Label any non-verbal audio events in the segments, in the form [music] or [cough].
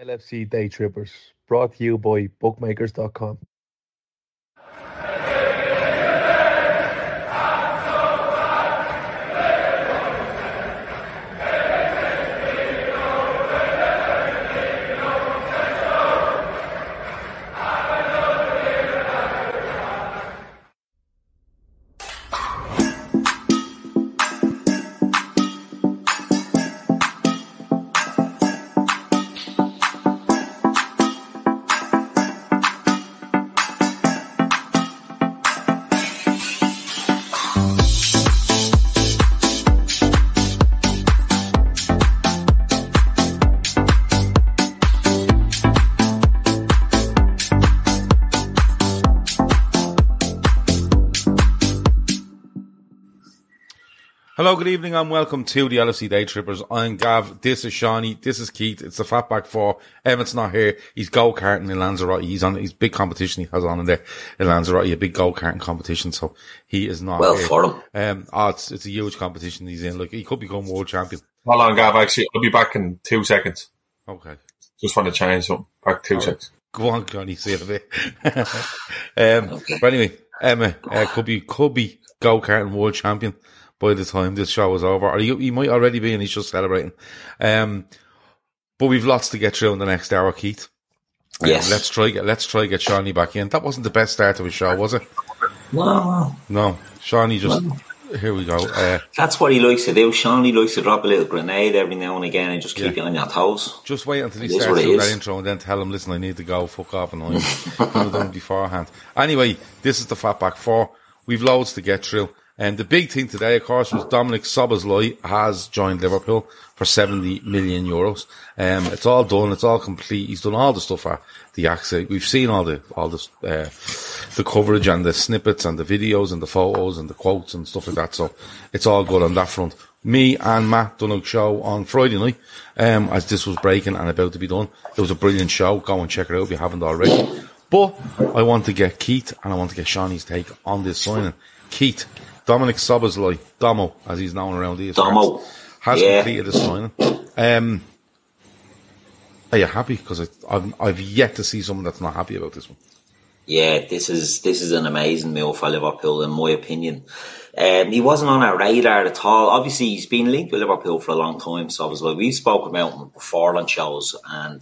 LFC Day Trippers, brought to you by bookmakers.com. Hello, good evening, and welcome to the LFC Day Trippers. I'm Gav. This is Shawnee. This is Keith. It's the Fatback Four. Emmett's not here. He's go karting in Lanzarote. He's on his big competition. He has on in there in Lanzarote, a big go karting competition. So he is not. Well here. for him. Um, oh, it's it's a huge competition he's in. Like he could become world champion. Hold on, Gav. Actually, I'll be back in two seconds. Okay, Just want to change something. Back two All right. seconds. go on, Johnny. See you in a bit. [laughs] um, but anyway, Emma uh, could be could be go karting world champion by the time this show is over, or he, he might already be, and he's just celebrating. Um, but we've lots to get through in the next hour, Keith. Um, let's try get let's try get Shawnee back in. That wasn't the best start of a show, was it? Well, No, Shawnee just here we go. Uh, that's what he likes to do. Sean, he likes to drop a little grenade every now and again and just keep Yeah. you on your toes. just wait until he It is starts what it doing that is. intro and then tell him, listen, I need to go, fuck off, and I'm I'm [laughs] done beforehand. Anyway, this is the Fatback Four. We've loads to get through. And the big thing today, of course, was Dominic Szoboszlai has joined Liverpool for 70 million euros. Um, it's all done. It's all complete. He's done all the stuff the accident. We've seen all the, all the, uh, the coverage and the snippets and the videos and the photos and the quotes and stuff like that. So it's all good on that front. Me and Matt done a show on Friday night, um, as this was breaking and about to be done. It was a brilliant show. Go and check it out if you haven't already. But I want to get Keith and I want to get Shawnee's take on this signing. Keith, Dominic Szoboszlai, Domo, as he's known around these Domo. has Yeah. completed his signing. Um, are you happy? Because I've, I've yet to see someone that's not happy about this one. Yeah, this is this is an amazing move for Liverpool, in my opinion. Um, he wasn't on our radar at all. Obviously, he's been linked with Liverpool for a long time. So was we've spoken about him before on shows, and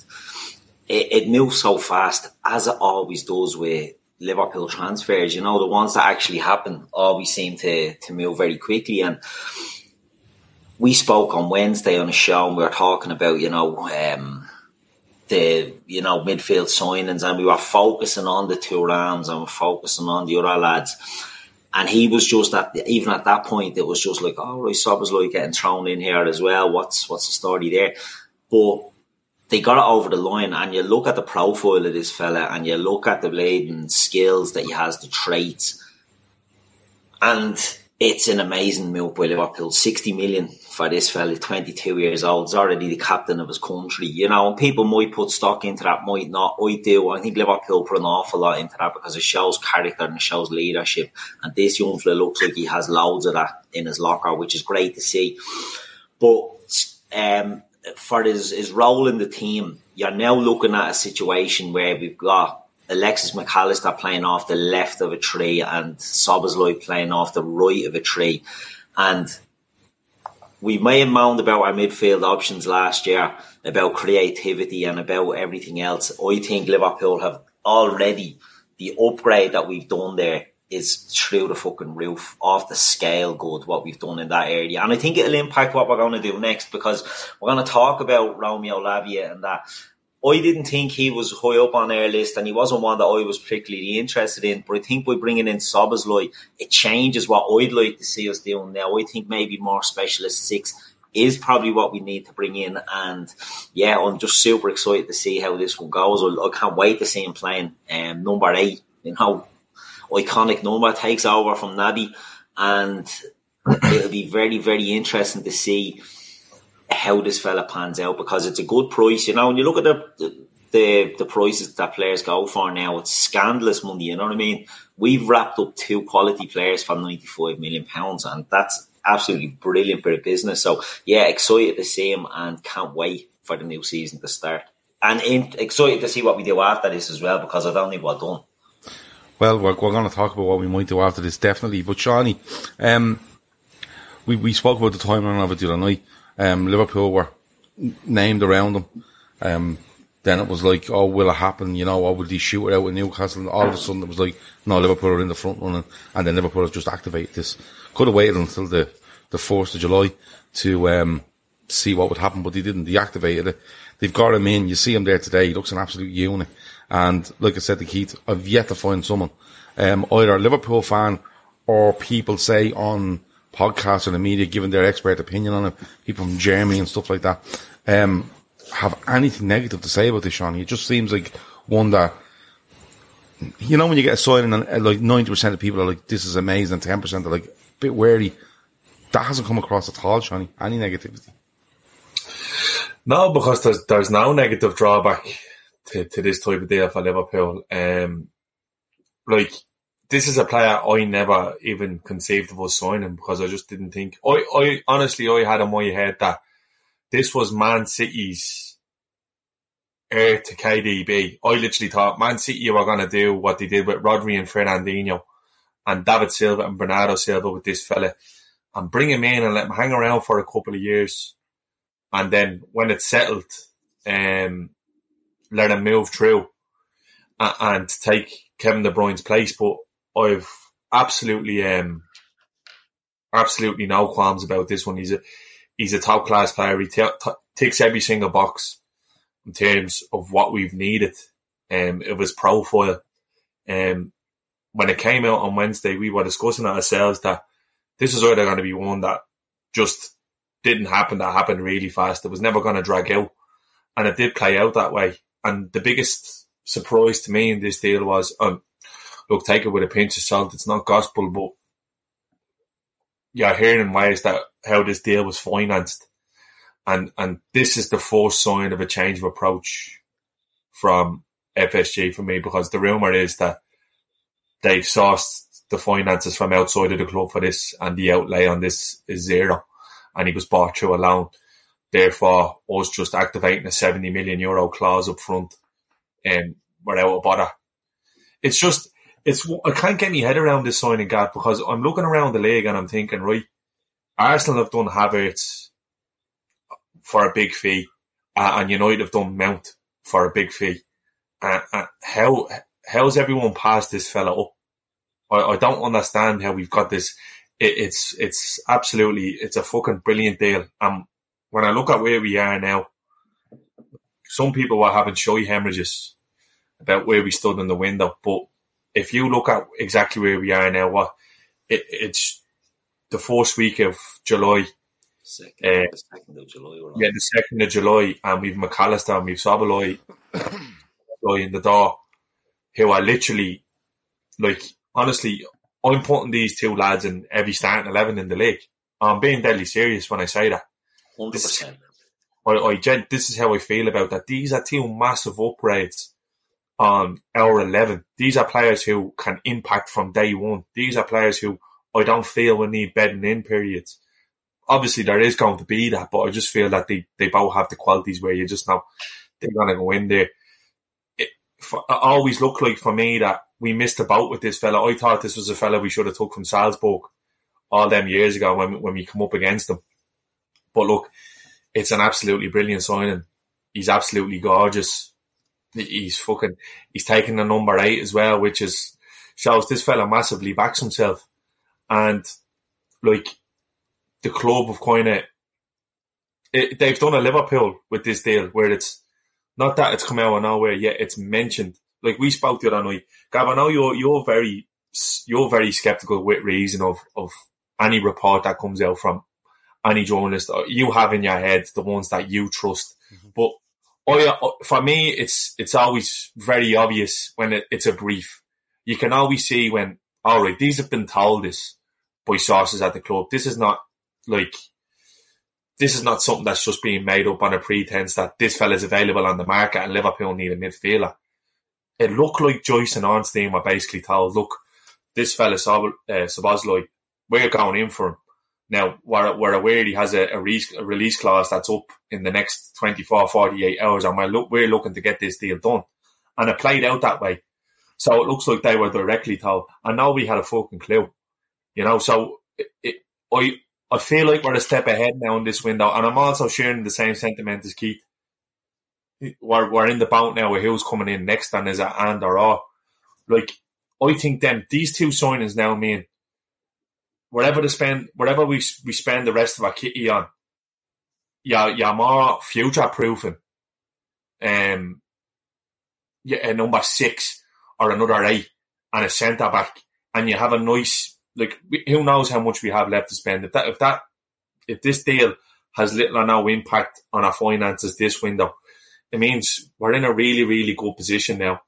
it, it moves so fast, as it always does with Liverpool transfers. You know, the ones that actually happen always seem to to move very quickly. And we spoke on Wednesday on a show, and we were talking about, you know, um, the you know midfield signings, and we were focusing on the two Rams and we're focusing on the other lads. And he was just at even at that point, it was just like, oh, right, Sob like getting thrown in here as well. What's what's the story there? But they got it over the line, and you look at the profile of this fella, and you look at the blatant skills that he has, the traits, and it's an amazing move by Liverpool. 60 million for this fella, 22 years old. He's already the captain of his country. You know, and people might put stock into that, might not. I do. I think Liverpool put an awful lot into that because it shows character and it shows leadership. And this young fella looks like he has loads of that in his locker, which is great to see. But um, for his, his role in the team, you're now looking at a situation where we've got Alexis Mac Allister playing off the left of a tree and Szoboszlai playing off the right of a tree. And we may have moaned about our midfield options last year, about creativity and about everything else. I think Liverpool have already, the upgrade that we've done there is through the fucking roof, off the scale good, what we've done in that area. And I think it'll impact what we're going to do next because we're going to talk about Romeo Lavia and that. I didn't think he was high up on our list and he wasn't one that I was particularly interested in. But I think by bringing in Szoboszlai, it changes what I'd like to see us doing now. I think maybe more specialist six is probably what we need to bring in. And yeah, I'm just super excited to see how this one goes. I can't wait to see him playing um, number eight. You know, iconic number takes over from Naby, and it'll be very, very interesting to see how this fella pans out because it's a good price. You know, when you look at the the the prices that players go for now, it's scandalous money. You know what I mean? We've wrapped up two quality players for ninety five million pounds, and that's absolutely brilliant for the business. So yeah, excited to see him and can't wait for the new season to start. And excited to see what we do after this as well because I don't think we're done. Well, we're, we're going to talk about what we might do after this, definitely. But Shawnee, um, we, we spoke about the timeline of it the other night. Um, Liverpool were named around them. Um, then it was like, oh, will it happen? You know, or will they shoot it out with Newcastle? And all of a sudden it was like, no, Liverpool are in the front running. And then Liverpool have just activated this. Could have waited until the, the 4th of July to, um, see what would happen, but they didn't. They activated it. They've got him in. You see him there today. He looks an absolute unit. And like I said to Keith, I've yet to find someone, um, either a Liverpool fan or people say on podcasts and the media giving their expert opinion on it, people from Germany and stuff like that, um, have anything negative to say about this, Sean. It just seems like one that, you know, when you get a signing and uh, like 90% of people are like, this is amazing, 10% are like, a bit wary. That hasn't come across at all, Shawnee. Any negativity? No, because there's there's no negative drawback to, to this type of deal for Liverpool. Um, like this is a player I never even conceived of us signing because I just didn't think. I, I honestly I had in my head that this was Man City's heir to KDB. I literally thought Man City were going to do what they did with Rodri and Fernandinho and David Silva and Bernardo Silva with this fella and bring him in and let him hang around for a couple of years. And then when it's settled, um, let him move through and, take Kevin De Bruyne's place. But I've absolutely, um, absolutely no qualms about this one. He's a, he's a top class player. He t- t- ticks every single box in terms of what we've needed um, of his profile. Um, when it came out on Wednesday, we were discussing it ourselves that this is either going to be one that just didn't happen, that happened really fast. It was never going to drag out. And it did play out that way. And the biggest surprise to me in this deal was, um, look, take it with a pinch of salt. It's not gospel, but you're hearing in ways that how this deal was financed. And and this is the first sign of a change of approach from FSG for me because the rumour is that they've sourced the finances from outside of the club for this and the outlay on this is zero. And he was bought through a loan. Therefore, us just activating a 70 million euro clause up front um, without a bother. It's just, it's I can't get my head around this signing gap because I'm looking around the league and I'm thinking, right, Arsenal have done Havertz for a big fee, uh, and United have done Mount for a big fee. Uh, uh, how how's everyone passed this fella up? I, I don't understand how we've got this. It, it's it's absolutely it's a fucking brilliant deal. Um, when I look at where we are now, some people were having shy hemorrhages about where we stood in the window, but if you look at exactly where we are now, what it, it's the first week of July. Second, uh, the second of July. Yeah, the second of July, and we've Mac Allister and we've Szoboszlai in the door, who are literally like honestly, I'm putting these two lads in every starting eleven in the league. I'm being deadly serious when I say that. Hundred percent. I, I, this is how I feel about that. These are two massive upgrades on our 11. These are players who can impact from day one. These are players who I don't feel will need bedding in periods. Obviously, there is going to be that, but I just feel that they, they both have the qualities where you just know they're going to go in there. It, it always looked like for me that we missed a boat with this fella. I thought this was a fella we should have took from Salzburg all them years ago when, when we come up against them. But look, it's an absolutely brilliant signing. He's absolutely gorgeous he's fucking he's taking the number eight as well, which is shows this fella massively backs himself. And like the club of kind of they've done a Liverpool with this deal where it's not that it's come out of nowhere yet, it's mentioned. Like we spoke the other night, Gav, I know you're you're very you're very skeptical with reason of of any report that comes out from any journalist you have in your head the ones that you trust. Mm-hmm. But I, for me, it's it's always very obvious when it, it's a brief. You can always see when, all right, these have been told this by sources at the club. This is not like this is not something that's just being made up on a pretense that this fella is available on the market and Liverpool need a midfielder. It looked like Joyce and Ornstein were basically told, look, this fella uh, Szoboszlai, we're going in for him. Now, we're, we're aware he has a, a, re- a, release clause that's up in the next 24, 48 hours, and we're, we're looking to get this deal done. And it played out that way. So it looks like they were directly told, and we had a fucking clue. You know, so it, it, I I feel like we're a step ahead now in this window, and I'm also sharing the same sentiment as Keith. We're, we're in the bout now with who's coming in next, and is it and or all. Like, I think then these two signings now mean whatever to spend, whatever we we spend the rest of our kitty on, yeah, yeah, more future proofing. Um, yeah, a number six or another eight and a centre back, and you have a nice like who knows how much we have left to spend. If that if that if this deal has little or no impact on our finances this window, it means we're in a really really good position now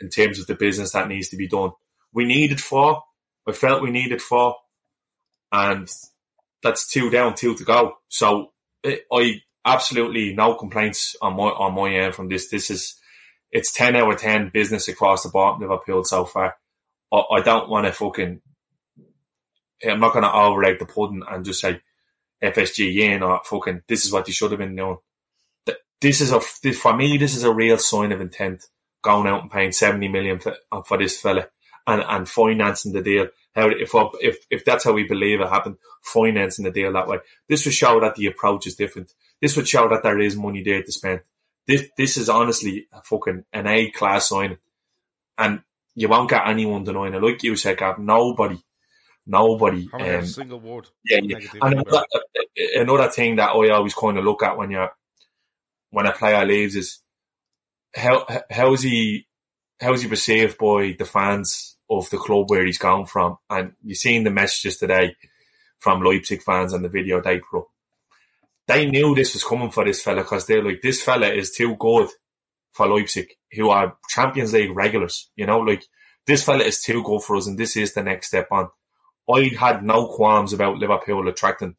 in terms of the business that needs to be done. We needed four. I felt we needed four, and that's two down, two to go. So I absolutely no complaints on my on my end from this. This is it's ten out of ten business across the board Liverpool so far. I, I don't want to fucking I'm not going to overrate the pudding and just say FSG in or fucking this is what you should have been doing. This is a for me. This is a real sign of intent. Going out and paying seventy million for, for this fella and, and financing the deal. How if if if that's how we believe it happened, financing the deal that way. This would show that the approach is different. This would show that there is money there to spend. This this is honestly a fucking an A class sign, and you won't get anyone denying it. Like you said, Gav, nobody Nobody. Um, single word. Yeah, yeah. And another, another, thing that I always kind of look at when you're when a player leaves is how how is he how is he perceived by the fans of the club where he's gone from? And you've seen the messages today from Leipzig fans and the video they put They knew this was coming for this fella because they're like, this fella is too good for Leipzig, who are Champions League regulars. You know, like this fella is too good for us, and this is the next step on. I had no qualms about Liverpool attracting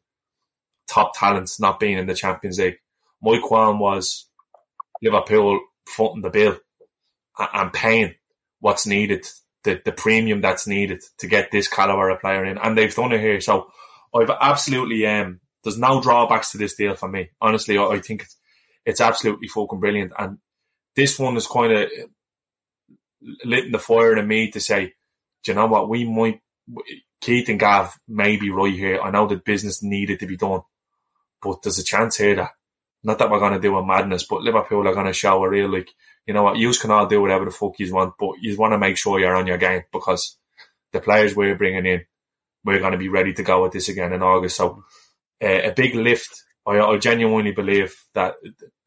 top talents not being in the Champions League. My qualm was Liverpool footing the bill and paying what's needed, the, the premium that's needed to get this caliber of player in. And they've done it here. So I've absolutely, um, there's no drawbacks to this deal for me. Honestly, I, I think it's, it's absolutely fucking brilliant. And this one is kind of lit in the fire in me to say, do you know what? We might, Keith and Gav may be right here. I know that business needed to be done, but there's a chance here that not that we're going to do a madness, but Liverpool are going to show a real like, you know what, you can all do whatever the fuck you want, but you want to make sure you're on your game because the players we're bringing in, we're going to be ready to go with this again in August. So uh, a big lift. I, I genuinely believe that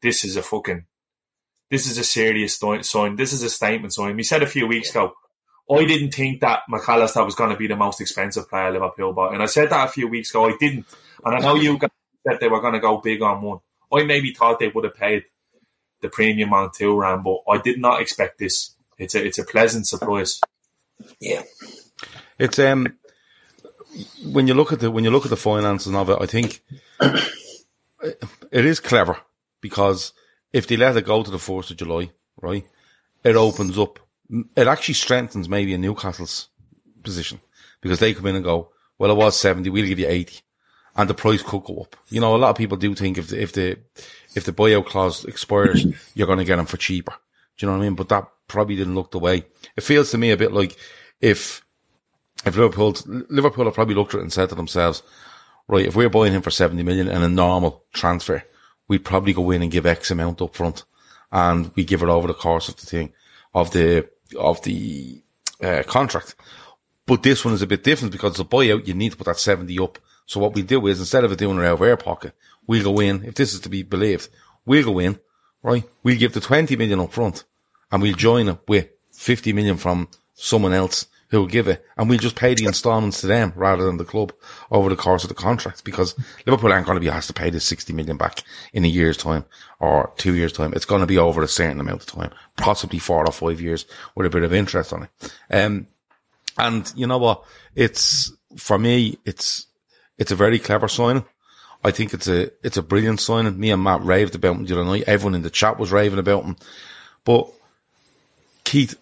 this is a fucking, this is a serious sign. This is a statement sign. We said a few weeks ago, I didn't think that Mac Allister was going to be the most expensive player Liverpool bought. And I said that a few weeks ago. I didn't. And I know you guys said they were going to go big on one. I maybe thought they would have paid the premium on Thuram, but I did not expect this. It's a it's a pleasant surprise. Yeah. It's um when you look at the when you look at the finances of it, I think it is clever because if they let it go to the fourth of July, right, it opens up it actually strengthens maybe in Newcastle's position because they come in and go, well, it was 70, we'll give you 80 and the price could go up. You know, a lot of people do think if the, if the, if the buyout clause expires, you're going to get them for cheaper. Do you know what I mean? But that probably didn't look the way. It feels to me a bit like if, if Liverpool, Liverpool have probably looked at it and said to themselves, right, if we're buying him for 70 million in a normal transfer, we'd probably go in and give X amount up front and we give it over the course of the thing, of the, of the uh, contract. But this one is a bit different because the buyout, you need to put that 70 up. So what we do is instead of it doing it out of our pocket, we'll go in, if this is to be believed, we'll go in, right? We'll give the 20 million up front and we'll join it with 50 million from someone else who will give it, and we'll just pay the instalments to them rather than the club over the course of the contract because Liverpool aren't going to be asked to pay this 60 million back in a year's time or two years time. It's going to be over a certain amount of time, possibly four or five years with a bit of interest on it. Um, and you know what? It's, for me, it's, it's a very clever signing. I think it's a, it's a brilliant signing. Me and Matt raved about him the other night. Everyone in the chat was raving about him. But Keith,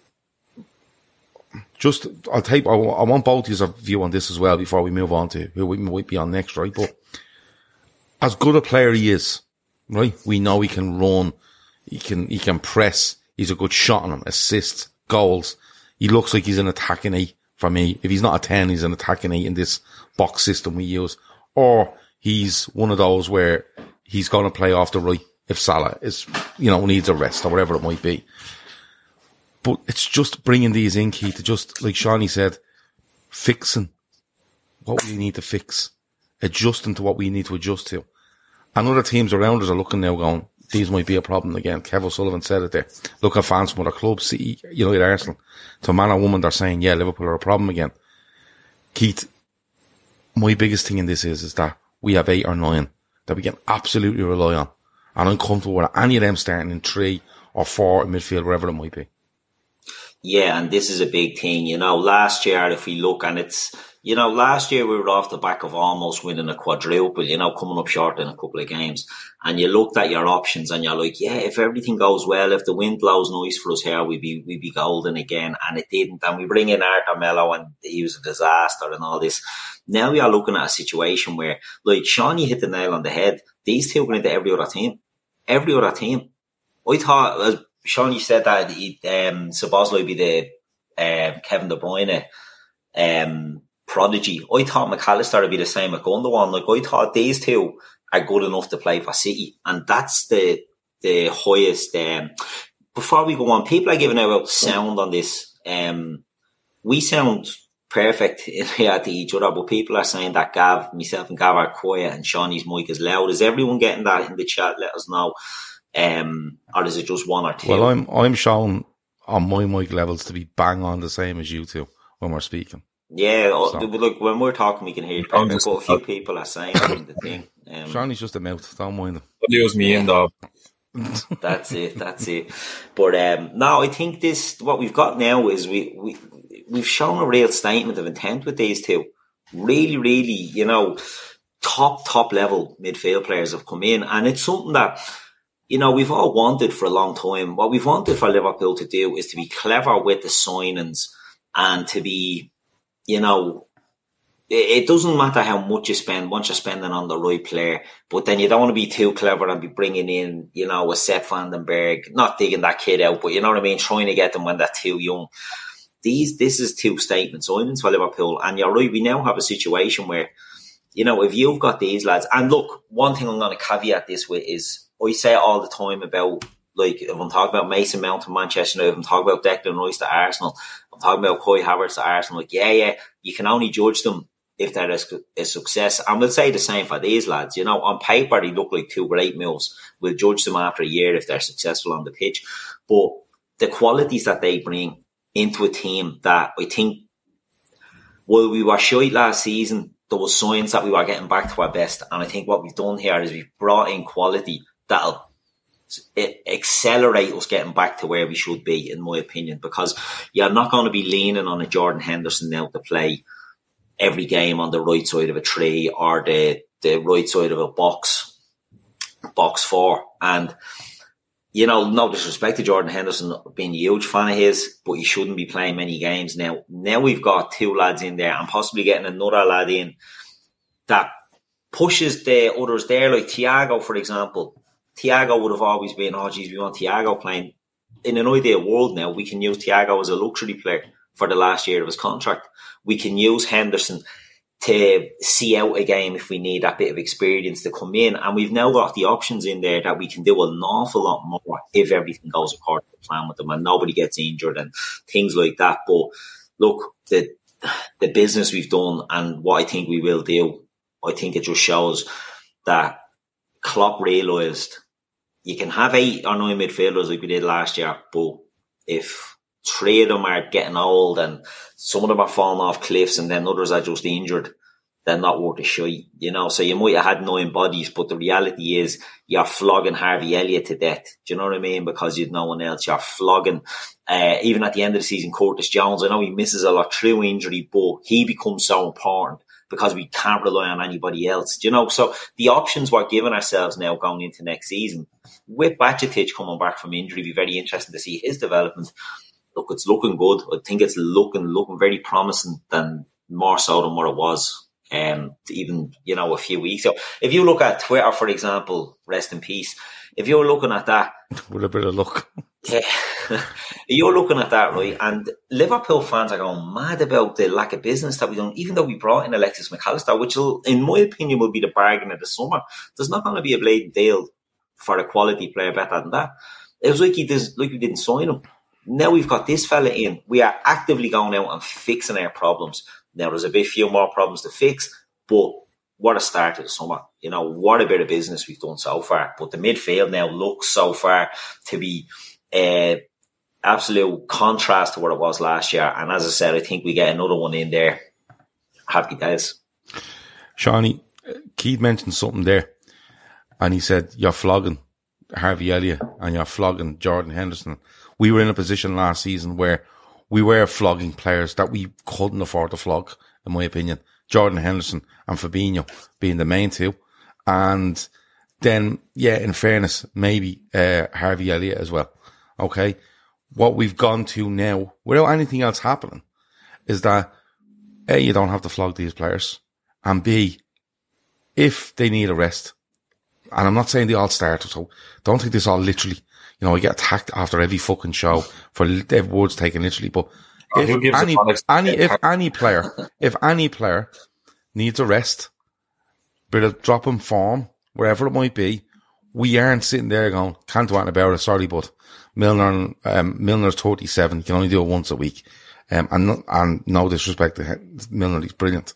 just I'll take I, I want both of your view on this as well before we move on to who we might be on next, right? But as good a player he is, right? We know he can run, he can he can press. He's a good shot on him, assists, goals. He looks like he's an attacking eight for me. If he's not a ten, he's an attacking eight in this box system we use. Or he's one of those where he's going to play off the right if Salah is, you know, needs a rest or whatever it might be. But it's just bringing these in, Keith, to just, like Shawnee said, fixing what we need to fix, adjusting to what we need to adjust to. And other teams around us are looking now going, these might be a problem again. Kevin Sullivan said it there. Look at fans from other clubs, know, at Arsenal. To a man or woman, they're saying, yeah, Liverpool are a problem again. Keith, my biggest thing in this is, is that we have eight or nine that we can absolutely rely on. And I'm comfortable with any of them starting in three or four in midfield, wherever it might be. Yeah, and this is a big thing. You know, last year, if we look, and it's, you know, last year we were off the back of almost winning a quadruple, you know, coming up short in a couple of games. And you looked at your options and you're like, yeah, if everything goes well, if the wind blows nice for us here, we'd be, we'd be golden again. And it didn't. And we bring in Arthur Melo and he was a disaster and all this. Now we are looking at a situation where, like, Sean, you hit the nail on the head. These two go into every other team. Every other team. I thought, as Sean, you said that he, um, would be the um, Kevin De Bruyne um, prodigy. I thought Mac Allister would be the same at Gundogan. Like I thought these two are good enough to play for City, and that's the the highest. Um, before we go on, people are giving out sound on this. Um, we sound perfect [laughs] here to each other, but people are saying that Gav, myself and Gav are quiet and Shawnee's mic is loud. Is everyone getting that in the chat? Let us know. Um, or is it just one or two? Well, I'm I'm shown on my mic levels to be bang on the same as you two when we're speaking. Yeah, oh, so. look, when we're talking, we can hear you. But a few people are saying [laughs] the thing. Um, Shawnee's just a mouth. Don't mind him. Use me in though. that's it. That's it. But um, no, I think this what we've got now is we we we've shown a real statement of intent with these two. Really, really, you know, top top level midfield players have come in, and it's something that you know, we've all wanted for a long time. What we've wanted for Liverpool to do is to be clever with the signings and to be, you know, it, doesn't matter how much you spend once you're spending on the right player, but then you don't want to be too clever and be bringing in, you know, a Sepp van den Berg, not digging that kid out, but you know what I mean, trying to get them when they're too young. These, this is two statement signings for Liverpool, and you're right. We now have a situation where, you know, if you've got these lads, and look, one thing I'm going to caveat this with is I say it all the time about like if I'm talking about Mason Mount to Manchester United, if I'm talking about Declan Rice to Arsenal, I'm talking about Kai Havertz to Arsenal. Like, yeah, yeah, you can only judge them if they're a, a success. And we'll say the same for these lads. You know, on paper they look like two great moves. We'll judge them after a year if they're successful on the pitch. But the qualities that they bring into a team that I think, while we were shite last season, there was signs that we were getting back to our best. And I think what we've done here is we've brought in quality that'll accelerate us getting back to where we should be, in my opinion, because you're not going to be leaning on a Jordan Henderson now to play every game on the right side of a tree or the, the right side of a box, box four. And, you know, no disrespect to Jordan Henderson, being a huge fan of his, but he shouldn't be playing many games now. Now we've got two lads in there and possibly getting another lad in that pushes the others there, like Thiago, for example Thiago would have always been, oh, geez, we want Thiago playing. In an ideal world now, we can use Thiago as a luxury player for the last year of his contract. We can use Henderson to see out a game if we need that bit of experience to come in. And we've now got the options in there that we can do an awful lot more if everything goes according to plan with them and nobody gets injured and things like that. But look, the the business we've done and what I think we will do, I think it just shows that Klopp realised you can have eight or nine midfielders like we did last year, but if three of them are getting old and some of them are falling off cliffs and then others are just injured, they're not worth a shit, you know. So you might have had nine bodies, but the reality is you're flogging Harvey Elliott to death. Do you know what I mean? Because you've no one else. You're flogging, uh, even at the end of the season, Curtis Jones. I know he misses a lot through injury, but he becomes so important because we can't rely on anybody else. Do you know? So the options we're giving ourselves now going into next season, with Bajcetic coming back from injury, be very interesting to see his development. Look, it's looking good. I think it's looking looking very promising than more so than what it was um, even you know a few weeks ago. If you look at Twitter, for example, rest in peace. If you're looking at that, [laughs] with a bit of luck, [laughs] yeah, you're looking at that right, and Liverpool fans are going mad about the lack of business that we don't. Even though we brought in Alexis Mac Allister, which will, in my opinion, will be the bargain of the summer. There's not going to be a blatant deal for a quality player better than that. It was like he does, like we didn't sign him. Now we've got this fella in. We are actively going out and fixing our problems. Now there's a bit few more problems to fix, but what a start to the summer. You know, what a bit of business we've done so far. But the midfield now looks so far to be uh, absolute contrast to what it was last year. And as I said, I think we get another one in there. Happy days. Shawnee, Keith mentioned something there, and he said, You're flogging Harvey Elliott and you're flogging Jordan Henderson. We were in a position last season where we were flogging players that we couldn't afford to flog, in my opinion. Jordan Henderson and Fabinho being the main two. And then, yeah, in fairness, maybe uh, Harvey Elliott as well. Okay. What we've gone to now, without anything else happening, is that A, you don't have to flog these players. And B, if they need a rest, and I'm not saying they all start, so don't think this all literally. You know, I get attacked after every fucking show for every words taken literally. But oh, if any, any if [laughs] any player, if any player needs a rest, bit of drop in form, wherever it might be, we aren't sitting there going, can't do anything about it. Sorry, but Milner, um, Milner's 37. You can only do it once a week. Um, and, and no disrespect to Milner, he's brilliant.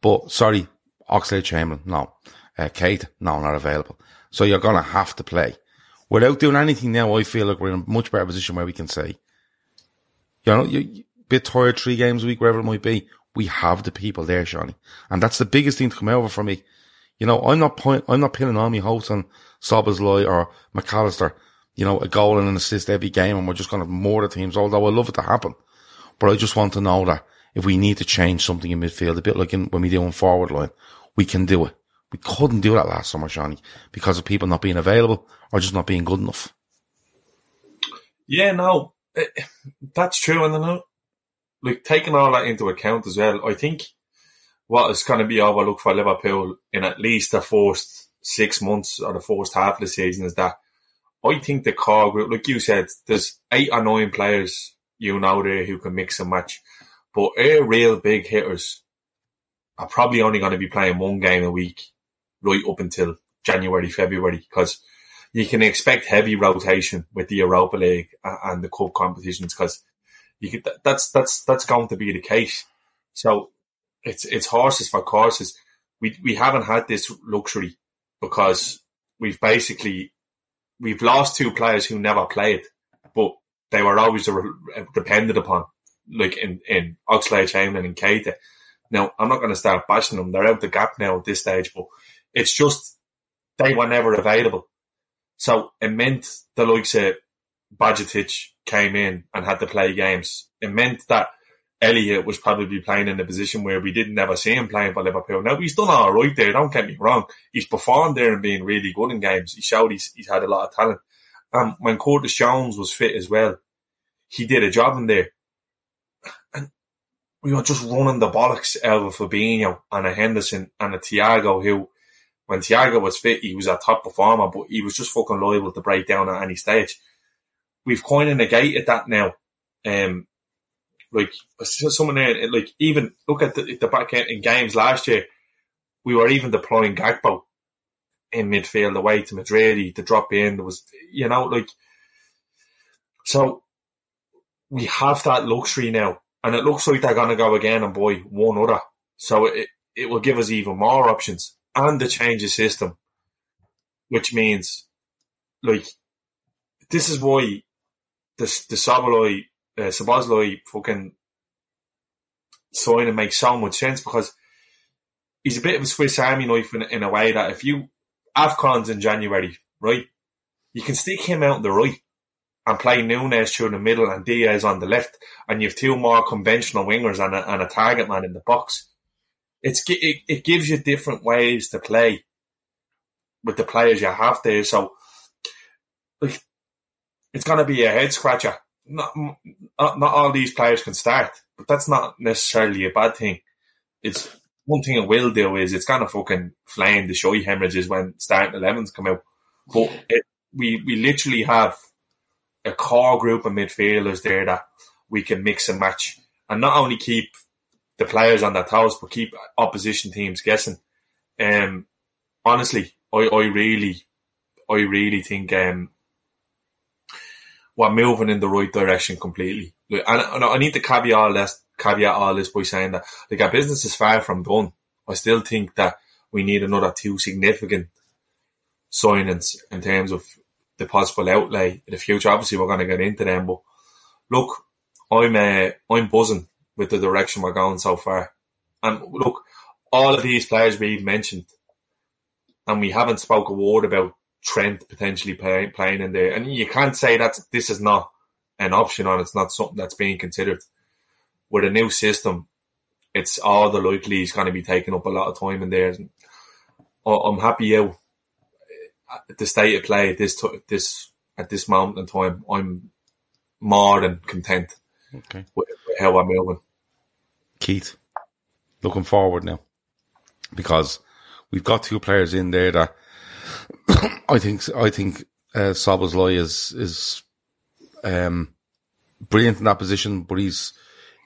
But sorry, Oxlade Chamberlain, no. Uh, Keita, no, not available. So you're going to have to play without doing anything now, I feel like we're in a much better position where we can say, you know, you bit tired three games a week, wherever it might be. We have the people there, Shawnee. And that's the biggest thing to come over for me. You know, I'm not point, I'm not pinning all my hopes on Szoboszlai or Mac Allister, you know, a goal and an assist every game and we're just going to more the teams, although I love it to happen. But I just want to know that if we need to change something in midfield, a bit like in, when we do on forward line, we can do it. We couldn't do that last summer, Shawnee, because of people not being available or just not being good enough. Yeah, no, it, that's true. And then, like, taking all that into account as well, I think what is going to be overlooked for Liverpool in at least the first six months or the first half of the season is that I think the core group, like you said, there's eight or nine players you know there who can mix and match. But our real big hitters are probably only going to be playing one game a week right up until January, February, because you can expect heavy rotation with the Europa League and the cup competitions because you could, that's that's that's going to be the case. So it's it's horses for courses. We we haven't had this luxury because we've basically we've lost two players who never played, but they were always depended upon, like in in Oxlade Chamberlain and Keita. Now I'm not going to start bashing them; they're out the gap now at this stage, but it's just they were never available. So it meant the likes of Bajcetic came in and had to play games. It meant that Elliott was probably playing in a position where we didn't ever see him playing for Liverpool. Now he's done all right there. Don't get me wrong. He's performed there and being really good in games. He showed he's, he's had a lot of talent. And when Curtis Jones was fit as well, he did a job in there. And we were just running the bollocks out of Fabinho and a Henderson and a Thiago who when Thiago was fit, he was a top performer, but he was just fucking liable to break down at any stage. We've kind of negated that now. Um, like someone there, like even look at the, the back end in games last year, we were even deploying Gakpo in midfield away to Madrid to drop in. There was, you know, like so we have that luxury now, and it looks like they're to go again and buy one other. So it it will give us even more options and the change of system, which means like this is why the the Szoboszlai uh, fucking signing makes so much sense because he's a bit of a Swiss Army knife in, in a way that if you Afcons in January, right, you can stick him out the right and play Núñez through the middle and Diaz on the left, and you have two more conventional wingers and a, and a target man in the box. It's it, it gives you different ways to play with the players you have there. So like, it's going to be a head scratcher. Not, not not all these players can start, but that's not necessarily a bad thing. It's one thing it will do is it's going to fucking flame the showy hemorrhages when starting 11s come out. But it, we we literally have a core group of midfielders there that we can mix and match, and not only keep the players on their toes, but keep opposition teams guessing. Um, honestly, I, I really, I really think um, we're moving in the right direction completely. And, and I need to caveat all this, caveat all this by saying that like our business is far from done. I still think that we need another two significant signings in terms of the possible outlay in the future. Obviously, we're going to get into them, but look, I'm uh, I'm buzzing with the direction we're going so far. And look, all of these players we've mentioned, and we haven't spoke a word about Trent potentially play, playing in there. And you can't say that this is not an option or it's not something that's being considered. With a new system, it's all the likely he's going to be taking up a lot of time in there. I'm happy out the state of play at this this at this moment in time. I'm more than content okay. with, with how I'm moving. Keith, looking forward now because we've got two players in there that [coughs] I think I think uh, is is um, brilliant in that position, but he's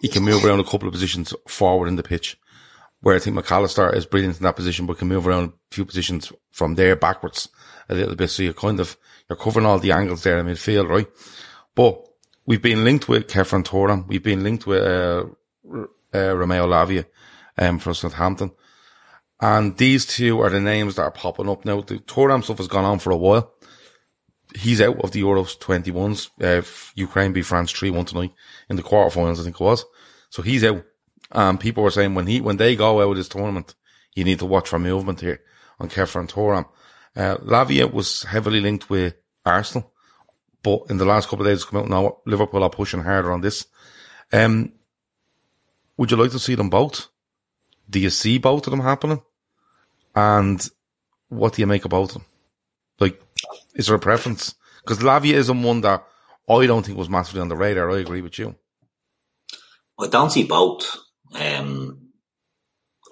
he can move around a couple of positions forward in the pitch. Where I think Mac Allister is brilliant in that position, but can move around a few positions from there backwards a little bit. So you're kind of you're covering all the angles there in midfield, right? But we've been linked with Khéphren Thuram. We've been linked with uh, uh, Romeo Lavia um, for Southampton. And these two are the names that are popping up now. The Thuram stuff has gone on for a while. He's out of the Euros 21s. Uh, Ukraine beat France 3-1 tonight in the quarterfinals, I think it was. So he's out. And people were saying when he, when they go out of this tournament, you need to watch for movement here on Khéphren Thuram. Uh, Lavia was heavily linked with Arsenal, but in the last couple of days, come out now, Liverpool are pushing harder on this. Um, would you like to see them both? Do you see both of them happening? And what do you make about them? Like, is there a preference? Because Lavia isn't one that I don't think was massively on the radar. I agree with you. I don't see both. Um,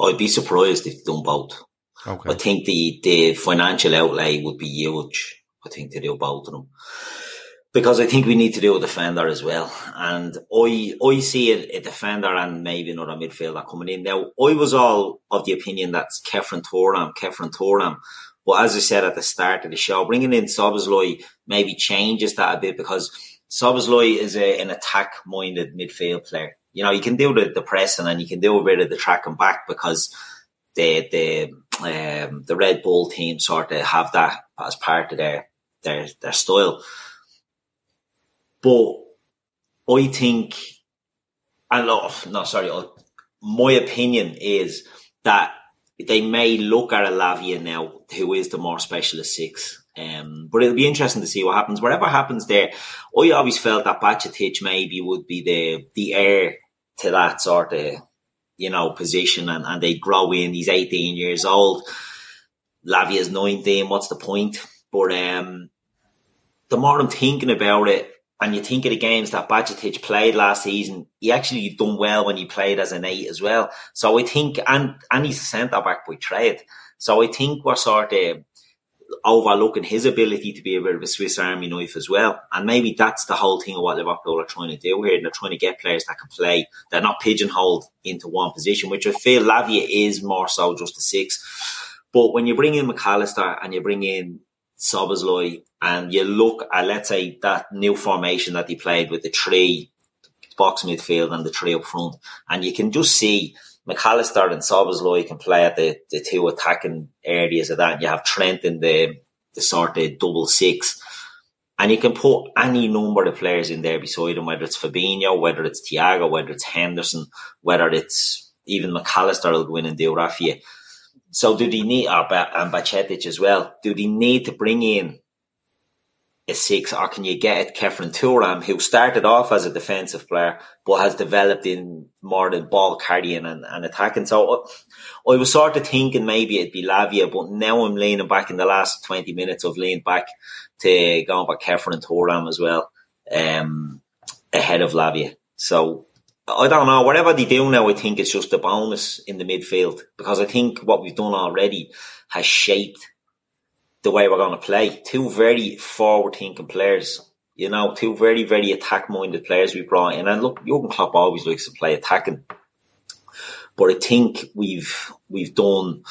I'd be surprised if they done both. Okay. I think the, the financial outlay would be huge. I think to do both of them. Because I think we need to do a defender as well. And I I see a, a defender and maybe another midfielder coming in. Now, I was all of the opinion that's Khéphren Thuram, Khéphren Thuram. But as I said at the start of the show, bringing in Szoboszlai maybe changes that a bit because Szoboszlai is a, an attack-minded midfield player. You know, you can do the, the pressing and you can do a bit of the tracking back because the the um, the Red Bull team sort of have that as part of their their their style. But I think, and oh, no, sorry, my opinion is that they may look at Lavia now, who is the more specialist six. Um, but it'll be interesting to see what happens. Whatever happens there, I always felt that Bajcetic maybe would be the the heir to that sort of you know, position and, and they grow in. He's 18 years old. Lavia's 19. What's the point? But um, the more I'm thinking about it, and you think of the games that Bajcetic played last season, he actually done well when he played as an eight as well. So I think, and and he's a centre back by trade. So I think we're sort of overlooking his ability to be a bit of a Swiss Army knife as well. And maybe that's the whole thing of what Liverpool are trying to do here. They're trying to get players that can play. They're not pigeonholed into one position, which I feel Lavia is more so just a six. But when you bring in Mac Allister and you bring in Szoboszlai and you look at, let's say, that new formation that he played with the three box midfield and the three up front, and you can just see Mac Allister and Szoboszlai can play at the, the two attacking areas of that. You have Trent in the, the sort of double six. And you can put any number of players in there beside him, whether it's Fabinho, whether it's Thiago, whether it's Henderson, whether it's even Mac Allister will go in and do you. So do they need, or, and Bajcetic as well, do they need to bring in a six, or can you get Khéphren Thuram, who started off as a defensive player, but has developed in more than ball carrying and, and attacking. So I was sort of thinking maybe it'd be Lavia, but now I'm leaning back in the last 20 minutes I've leaned back to going back Khéphren Thuram as well, um, ahead of Lavia. So I don't know. Whatever they do now, I think it's just a bonus in the midfield because I think what we've done already has shaped the way we're going to play. Two very forward thinking players, you know, two very, very attack minded players we brought in. And look, Jurgen Klopp always likes to play attacking. But I think we've, we've done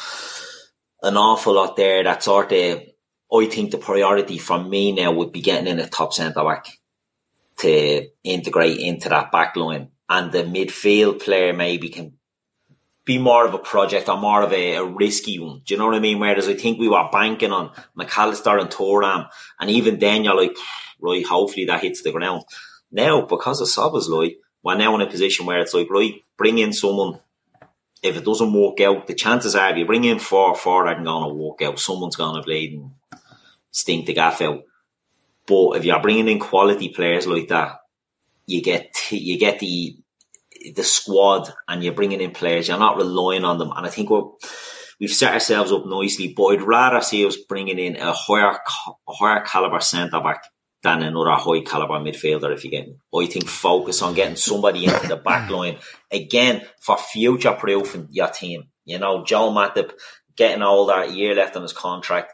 an awful lot there that sort of, I think the priority for me now would be getting in a top centre back to integrate into that back line. And the midfield player maybe can be more of a project or more of a, a, risky one. Do you know what I mean? Whereas I think we were banking on Mac Allister and Thuram, and even then you're like, right, hopefully that hits the ground. Now, because of Szoboszlai, we're now in a position where it's like, right, bring in someone. If it doesn't work out, the chances are if you bring in four, four aren't going to work out. Someone's going to bleed and stink the gaff out. But if you're bringing in quality players like that, you get you get the the squad and you're bringing in players, you're not relying on them. And I think we're, we've set ourselves up nicely, but I'd rather see us bringing in a higher, a higher caliber centre back than another high caliber midfielder. If you get, I think focus on getting somebody into the back [clears throat] line again for future proofing your team. You know, Joe Matip getting older, year left on his contract.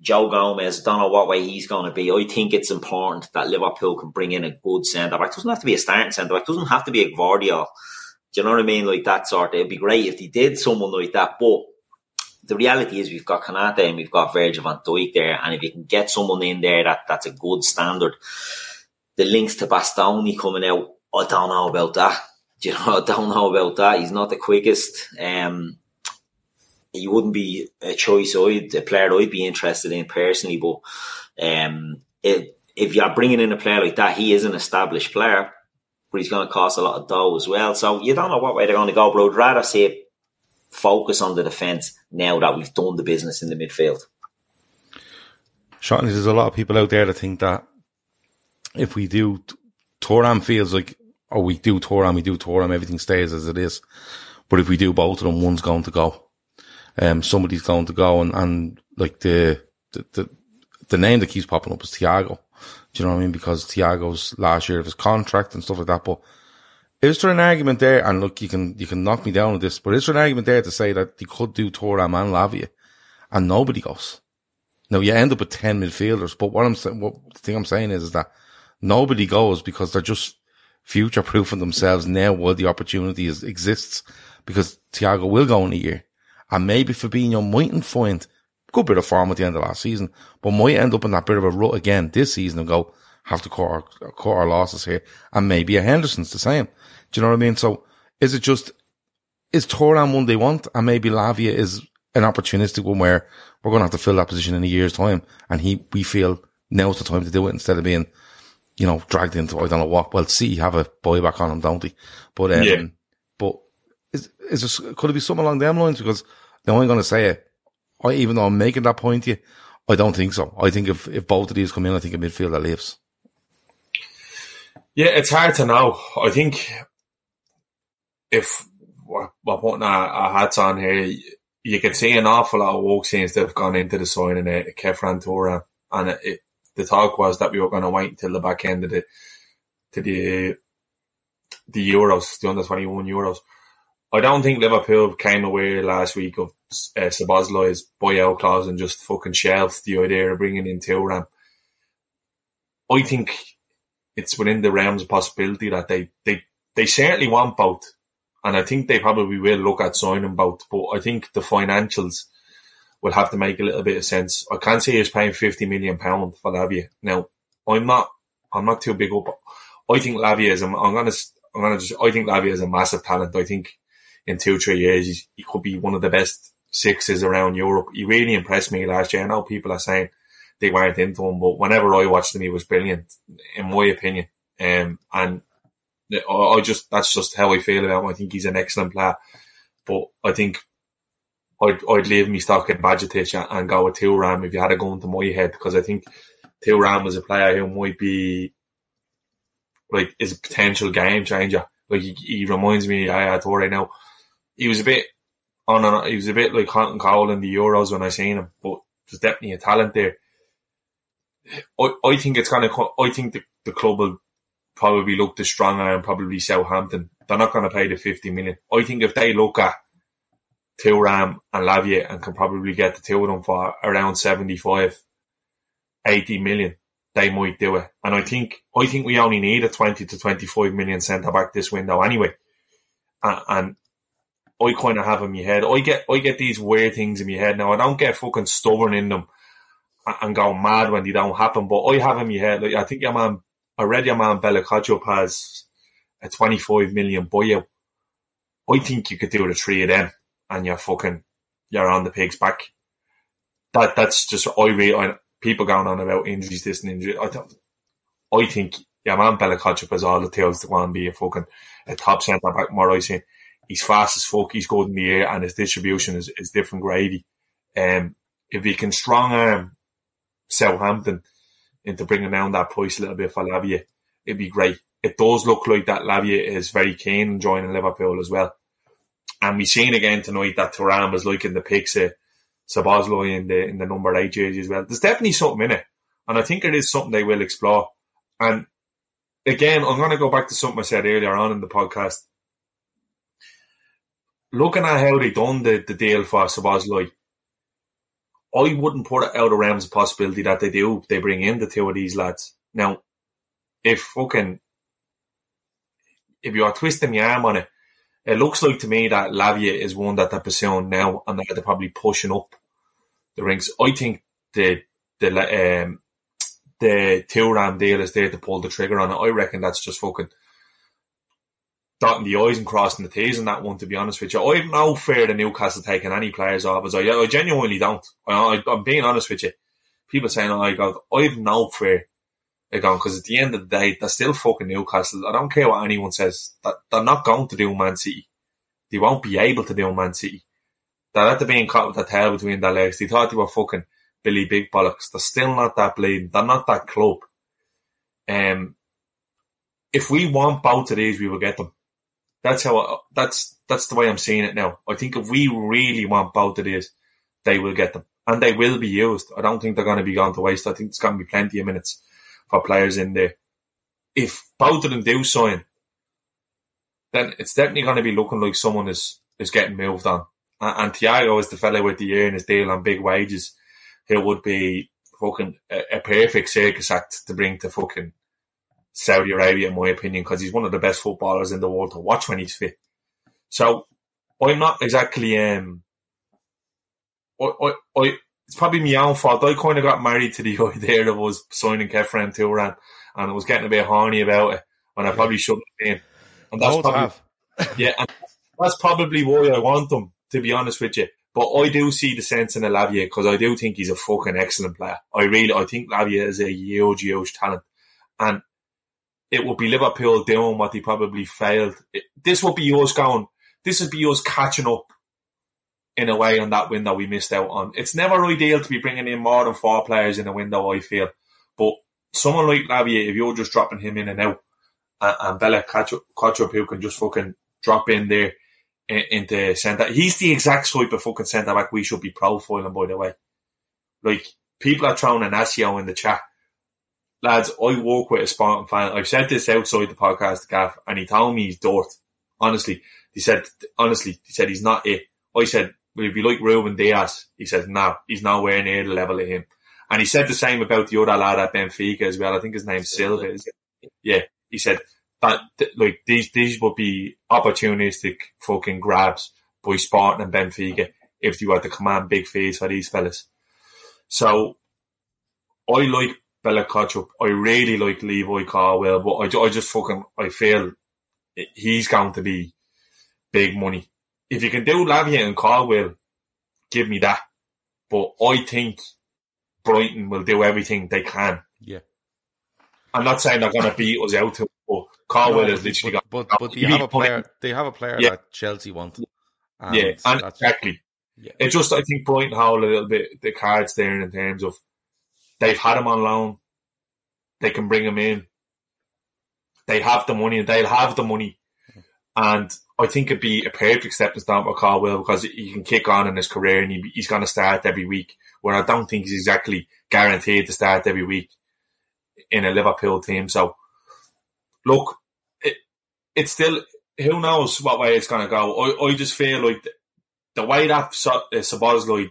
Joe Gomez, don't know what way he's going to be. I think it's important that Liverpool can bring in a good centre back. It Doesn't have to be a starting centre back. It Doesn't have to be a Gvardiol. Do you know what I mean? Like that sort. It'd be great if they did someone like that. But the reality is we've got Konaté and we've got Virgil van Dijk there. And if you can get someone in there that, that's a good standard, the links to Bastoni coming out, I don't know about that. Do you know, I don't know about that. He's not the quickest. Um, he wouldn't be a choice I'd, a player I'd be interested in personally. But um, it, if you're bringing in a player like that, he is an established player, but he's going to cost a lot of dough as well. So you don't know what way they're going to go, but I'd rather it focus on the defence now that we've done the business in the midfield. Sean, there's a lot of people out there that think that if we do Thuram feels like, or we do Thuram, we do Thuram, everything stays as it is. But if we do both of them, one's going to go um, somebody's going to go and, and like the, the, the, the name that keeps popping up is Thiago. Do you know what I mean? Because Thiago's last year of his contract and stuff like that. But is there an argument there? And look, you can, you can knock me down with this, but is there an argument there to say that they could do Thuram and Lavia and nobody goes? Now you end up with 10 midfielders, but what I'm saying, what the thing I'm saying is, is that nobody goes because they're just future proofing themselves now while the opportunity is, exists because Thiago will go in a year. And maybe Fabinho mightn't find good bit of form at the end of last season, but might end up in that bit of a rut again this season and go, have to cut our, cut our losses here. And maybe a Henderson's the same. Do you know what I mean? So is it just, is Thuram one they want? And maybe Lavia is an opportunistic one where we're going to have to fill that position in a year's time. And he, we feel now's the time to do it instead of being, you know, dragged into, I don't know what. Well, see, have a buyback on him, don't he? But, um, yeah. but is, is this, could it be something along them lines? Because the only going to say it, I, even though I'm making that point you, I don't think so. I think if, if both of these come in, I think a midfielder leaves. Yeah, it's hard to know. I think if we're, putting our, our, hats on here, you can see an awful lot of work since they've gone into the signing of Khéphren Thuram. And it, it, the talk was that we were going to wait until the back end of the, to the, the Euros, the under 21 Euros. I don't think Liverpool came away last week of uh, Szoboszlai's buyout clause and just fucking shelved the idea of bringing in Thuram. I think it's within the realms of possibility that they, they, they certainly want both. And I think they probably will look at signing both. But I think the financials will have to make a little bit of sense. I can't see us paying fifty million pound for Lavia. Now, I'm not I'm not too big up. I think Lavia is a, I'm gonna I'm gonna just I think Lavia is a massive talent. I think in two, three years, he could be one of the best sixes around Europe. He really impressed me last year. I know people are saying they weren't into him. But whenever I watched him, he was brilliant, in my opinion. Um, and I just that's just how I feel about him. I think he's an excellent player, but I think I'd, I'd leave me stock in Bajcetic and go with Thuram if you had to go into my head because I think Thuram was a player who might be like is a potential game changer. Like he, he reminds me, I thought right now. He was a bit on and he was a bit like Hunt and Cole in the Euros when I seen him, but there's definitely a talent there. I, I think it's kind of I think the, the club will probably look the stronger and probably Southampton. They're not going to pay the 50 million. I think if they look at Thuram and Lavia and can probably get the two of them for around 75, 80 million, they might do it. And I think, I think we only need a 20 to 25 million centre back this window anyway. And, and I kind of have in my head, I get, I get these weird things in my head now. I don't get fucking stubborn in them and go mad when they don't happen, but I have in my head, like, I think your man I read your man Bella has a 25 million buyout. I think you could do the three of them and you're fucking, you're on the pig's back. That, that's just, I read people going on about injuries, this and injury. I don't, I think your man Bella has all the tales to go and be a fucking, a top centre back more I say. He's fast as fuck, he's good in the air and his distribution is, is different gravy. Um, if he can strong arm Southampton, into bringing down that price a little bit for Lavia, it'd be great. It does look like that Lavia is very keen on joining Liverpool as well. And we've seen again tonight that Thuram is liking the picks of Szoboszlai in the in the number eight jersey as well. There's definitely something in it. And I think it is something they will explore. And again, I'm going to go back to something I said earlier on in the podcast. Looking at how they done the, the deal for Szoboszlai, I wouldn't put it out of realms of possibility that they do. They bring in the two of these lads. Now, if fucking, if you are twisting your arm on it, it looks like to me that Lavia is one that they're pursuing now and they're probably pushing up the rings. I think the, the, um, the Thuram deal is there to pull the trigger on it. I reckon that's just fucking dotting the I's and crossing the T's in that one, to be honest with you. I have no fear of Newcastle taking any players off as I, I genuinely don't. I, am being honest with you. People saying, oh, I go, I have no fear going, because at the end of the day, they're still fucking Newcastle. I don't care what anyone says. That They're not going to do Man City. They won't be able to do Man City. They're the being caught with their tail between their legs. They thought they were fucking Billy Big Bollocks. They're still not that bleeding. They're not that club. Um, if we want both of these, we will get them. That's how I, that's that's the way I'm seeing it now. I think if we really want both of these, they will get them, and they will be used. I don't think they're going to be gone to waste. I think there's going to be plenty of minutes for players in there. If both of them do sign, then it's definitely going to be looking like someone is is getting moved on. And, and Thiago is the fellow with the year and his deal on big wages. He would be fucking a, a perfect circus act to bring to fucking Saudi Arabia, in my opinion, because he's one of the best footballers in the world to watch when he's fit. So I'm not exactly um I, I, I it's probably my own fault. I kind of got married to the [laughs] idea that was signing Khéphren Thuram and I was getting a bit horny about it and I probably shouldn't have been. And that's probably, [laughs] yeah, and that's probably why I want them, to be honest with you. But I do see the sense in Lavia because I do think he's a fucking excellent player. I really, I think Lavia is a huge, huge talent. And it would be Liverpool doing what they probably failed. It, this would be us going, this would be us catching up in a way on that window we missed out on. It's never ideal to be bringing in more than four players in a window, I feel. But someone like Lavia, if you're just dropping him in and out, and, and Bella-Kotchap, who can just fucking drop in there into centre, he's the exact type of fucking centre back we should be profiling, by the way. Like, people are throwing SEO in the chat lads, I work with a Sporting fan. I've said this outside the podcast, Gaff, and he told me he's dirt. Honestly, he said, honestly, he said he's not it. I said, will he be like Ruben Dias? He said, no, he's nowhere near the level of him. And he said the same about the other lad at Benfica as well. I think his name's Silva. Yeah, he said that like these these would be opportunistic fucking grabs by Sporting and Benfica if you had to command big fees for these fellas. So I like Bella-Kotchap. I really like Levi Colwill, but I, I just fucking I feel he's going to be big money. If you can do Lavia and Colwill, give me that. But I think Brighton will do everything they can. Yeah. I'm not saying they're going to beat us out, to, but Colwill No, has literally but, got. but, but they You have a player. They have a player Yeah. that Chelsea want. And yeah, and exactly. Yeah. It just, I think Brighton hold a little bit the cards there in terms of they've had him on loan. They can bring him in. They have the money and they'll have the money. And I think it'd be a perfect stepping stone for Colwill because he can kick on in his career and he, he's going to start every week. Where I don't think he's exactly guaranteed to start every week in a Liverpool team. So, look, it, it's still, who knows what way it's going to go. I, I just feel like the, the way that so, uh,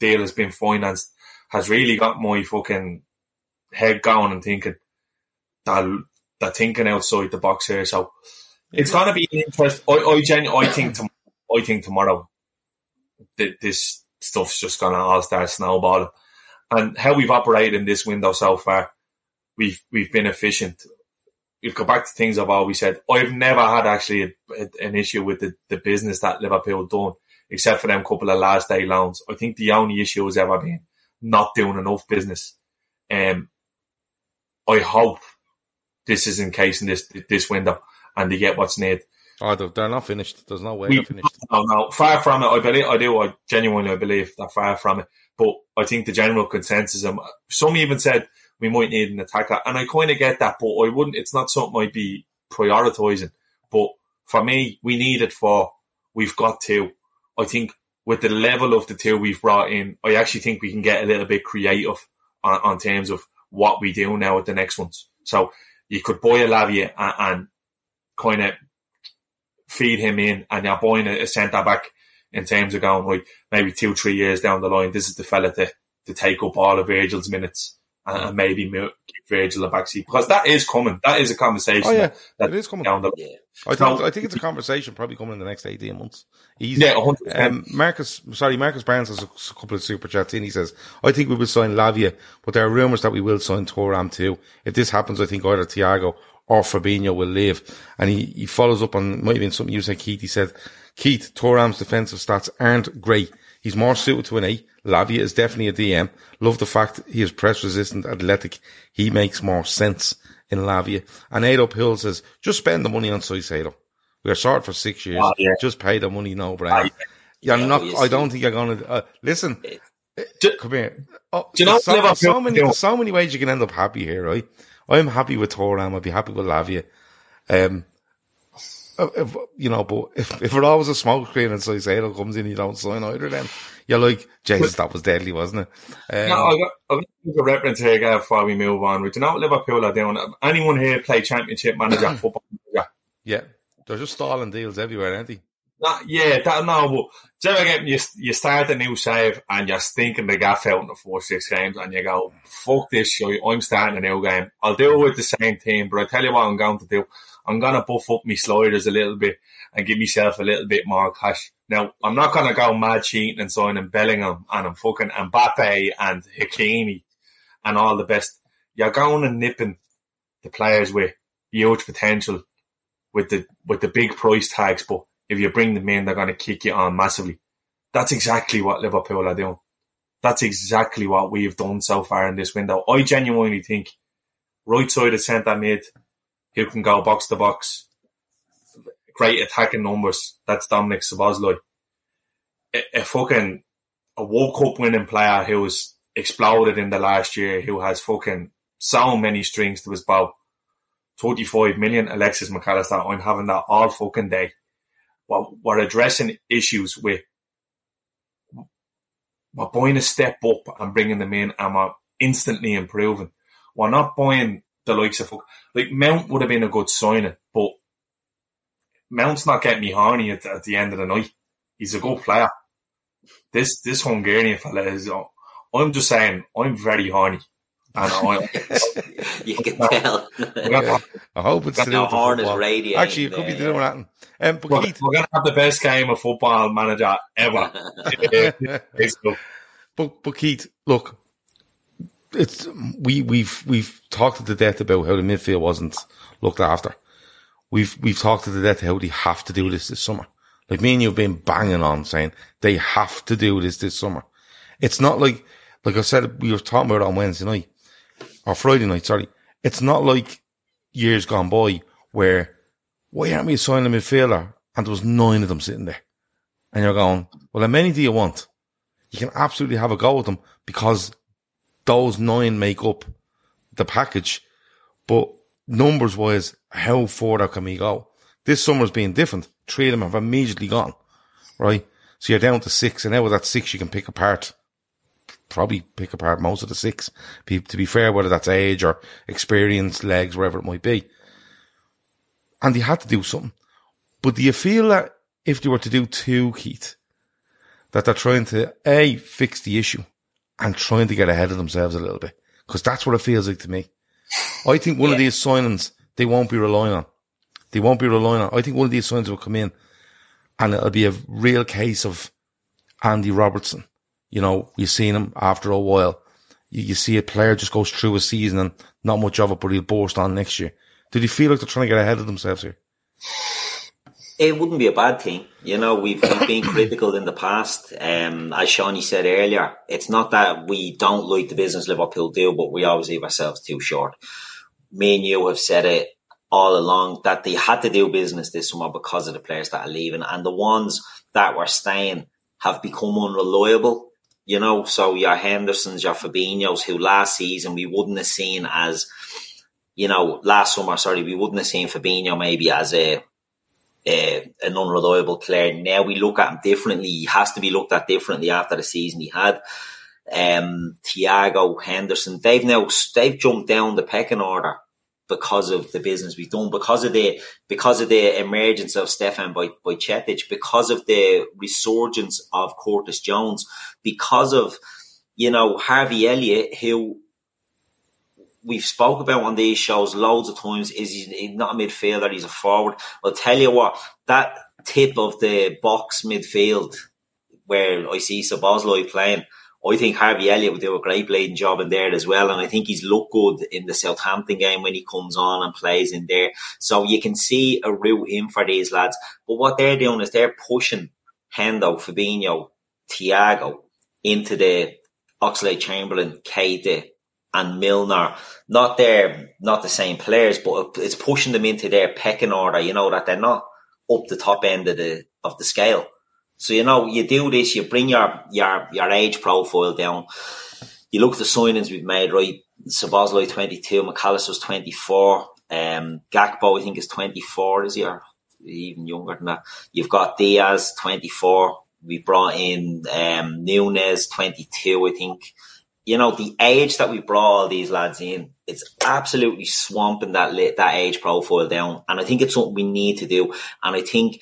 deal has been financed has really got my fucking head going and thinking that they're thinking outside the box here. So it's to be an interest. I, I, genu- I think, tom- I think tomorrow th- this stuff's just to all start snowballing. And how we've operated in this window so far, we've we've been efficient. We'll go back to things I've always said. I've never had actually a, a- an issue with the, the business that Liverpool done, except for them couple of last day loans. I think the only issue has ever been not doing enough business. Um, I hope this is in case in this this window and they get what's needed. Oh, they're, not finished. There's no way We- they're finished. No, no, far from it. I believe, I do. I genuinely believe they're far from it. But I think the general consensus, um, some even said we might need an attacker, and I kind of get that. But I wouldn't. It's not something I'd be prioritizing. But for me, we need it for. We've got to. I think with the level of the two we've brought in, I actually think we can get a little bit creative on, on terms of what we do now with the next ones. So you could buy a Lavia and, and kind of feed him in, and you're buying a, a centre back in terms of going right, maybe two, three years down the line. This is the fella to, to take up all of Virgil's minutes and, and maybe mo- give Virgil a backseat because that is coming. That is a conversation. Oh yeah, that, it is coming. down the Yeah. I think No. I think it's a conversation probably coming in the next eighteen months. Easy. Yeah, 100%. Um, Marcus, sorry, Marcus Barnes has a couple of super chats in. He says, "I think we will sign Lavia, but there are rumours that we will sign Thuram too. If this happens, I think either Thiago or Fabinho will leave." And he, he follows up on might have been something you said, Keith. He said, "Keith, Thuram's defensive stats aren't great. He's more suited to an A. Lavia is definitely a DM. Love the fact he is press resistant, athletic. He makes more sense." In Lavia. And Ado Hill says, just spend the money on Caicedo. We are short for six years. Oh, yeah. Just pay the money, no brainer. You're Yeah, not. I don't think you're going to uh, listen. Do- Come here. Oh, Do you know there's so, so many, there's so many ways you can end up happy here, right? I'm happy with Thuram. I'd be happy with Lavia. Um, if, you know, but if, if it always a smoke screen and Caicedo comes in, you don't sign either. Then you're like, Jesus, that was deadly, wasn't it? Um, No, I got, I got a reference here Gav, before we move on. Do you know what Liverpool are doing? Anyone here play Championship Manager, [coughs] Football Manager? yeah, they're just stalling deals everywhere, aren't they? Not, yeah, that, no, but do you get, you, you start a new save and you're stinking the gaff out in the first six games and you go, fuck this shit, I'm starting a new game. I'll do it with the same team, but I tell you what I'm going to do. I'm going to buff up my sliders a little bit and give myself a little bit more cash. Now, I'm not going to go mad cheating and signing Bellingham and I'm fucking Mbappe and Hakimi and all the best. You're going and nipping the players with huge potential with the with the big price tags, but if you bring them in, they're going to kick you on massively. That's exactly what Liverpool are doing. That's exactly what we've done so far in this window. I genuinely think right side of centre mid, who can go box to box, great attacking numbers. That's Dominic Szoboszlai. A, a fucking a World Cup winning player who has exploded in the last year, who has fucking so many strings to his bow. 35 million Alexis Mac Allister. I'm having that all fucking day. We're, we're addressing issues with, we're buying a step up and bringing them in and we're instantly improving. We're not buying the likes of, fuck, like Mount would have been a good signing, Mount's not getting me horny at, at the end of the night. He's a good player. This, this Hungarian fella is, I'm just saying, I'm very horny. And I, [laughs] you can tell. I hope it's The horn is radiating Actually, it could be there, doing that. Um, but We're, Keith, we're gonna have the best game of football manager ever. It's. [laughs] But but Keith, look, it's we we've we've talked to the death about how the midfield wasn't looked after. We've we've talked to the death how they have to do this this summer. Like me and you've been banging on saying they have to do this this summer. It's not like like I said, we were talking about it on Wednesday night or Friday night. Sorry, it's not like years gone by where why aren't we signing a midfielder and there was nine of them sitting there, and you're going, well, how many do you want? You can absolutely have a go with them because those nine make up the package, but numbers wise, how far can we go? This summer's been different. Three of them have immediately gone, right? So you're down to six, and now with that six, you can pick apart, probably pick apart most of the six. to be fair, whether that's age or experience, legs, wherever it might be. And they had to do something. But do you feel that if they were to do two, Keith, that they're trying to A, fix the issue and trying to get ahead of themselves a little bit? Because that's what it feels like to me. I think one yeah. of these signings they won't be relying on. They won't be relying on. I think one of these signings will come in and it'll be a real case of Andy Robertson. You know, you've seen him after a while. You, you, see a player just goes through a season and not much of it, but he'll burst on next year. Did you feel like they're trying to get ahead of themselves here? It wouldn't be a bad thing. You know, we've, we've been critical in the past. Um, as Shawnee said earlier, it's not that we don't like the business Liverpool do, but we always leave ourselves too short. Me and you have said it all along that they had to do business this summer because of the players that are leaving and the ones that were staying have become unreliable. You know, so your Hendersons, your Fabinhos, who last season we wouldn't have seen as, you know, last summer, sorry, we wouldn't have seen Fabinho maybe as a, a an unreliable player. Now we look at him differently. He has to be looked at differently after the season he had. Um, Thiago Henderson, they've now they've jumped down the pecking order because of the business we've done, because of the because of the emergence of Stefan Bajcetic, because of the resurgence of Curtis Jones, because of you know Harvey Elliott, who we've spoke about on these shows loads of times. Is he's not a midfielder? He's a forward. I'll tell you what that tip of the box midfield where I see Szoboszlai playing I think Harvey Elliott will do a great bleeding job in there as well. And I think he's looked good in the Southampton game when he comes on and plays in there. So you can see a route in for these lads. But what they're doing is they're pushing Hendo, Fabinho, Thiago into the Oxlade Chamberlain, Keita, and Milner. Not their, not the same players, but it's pushing them into their pecking order. You know that they're not up the top end of the of the scale. So you know, you do this, you bring your your your age profile down. You look at the signings we've made, right? Szoboszlai 22, Mac Allister's 24, um, Gakpo I think is 24, is he? Or even younger than that. You've got Diaz 24. We brought in um, Núñez 22, I think. You know, the age that we brought all these lads in, it's absolutely swamping that that age profile down. And I think it's something we need to do. And I think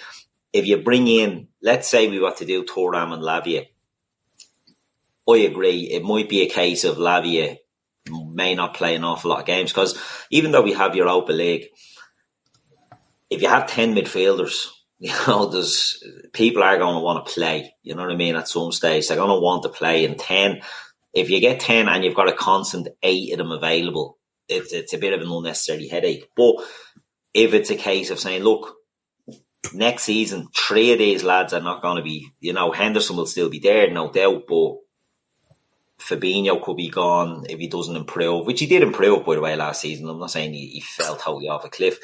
if you bring in, let's say we want to do Thuram and Lavia, I agree. It might be a case of Lavia may not play an awful lot of games because even though we have Europa League, if you have 10 midfielders, [laughs] you know, there's people are going to want to play, you know what I mean? At some stage, they're going to want to play in 10. If you get 10 and you've got a constant eight of them available, it's, it's a bit of an unnecessary headache. But if it's a case of saying, look, next season, three of these lads are not going to be, you know, Henderson will still be there, no doubt, but Fabinho could be gone if he doesn't improve, which he did improve, by the way, last season. I'm not saying he, he fell totally off a cliff,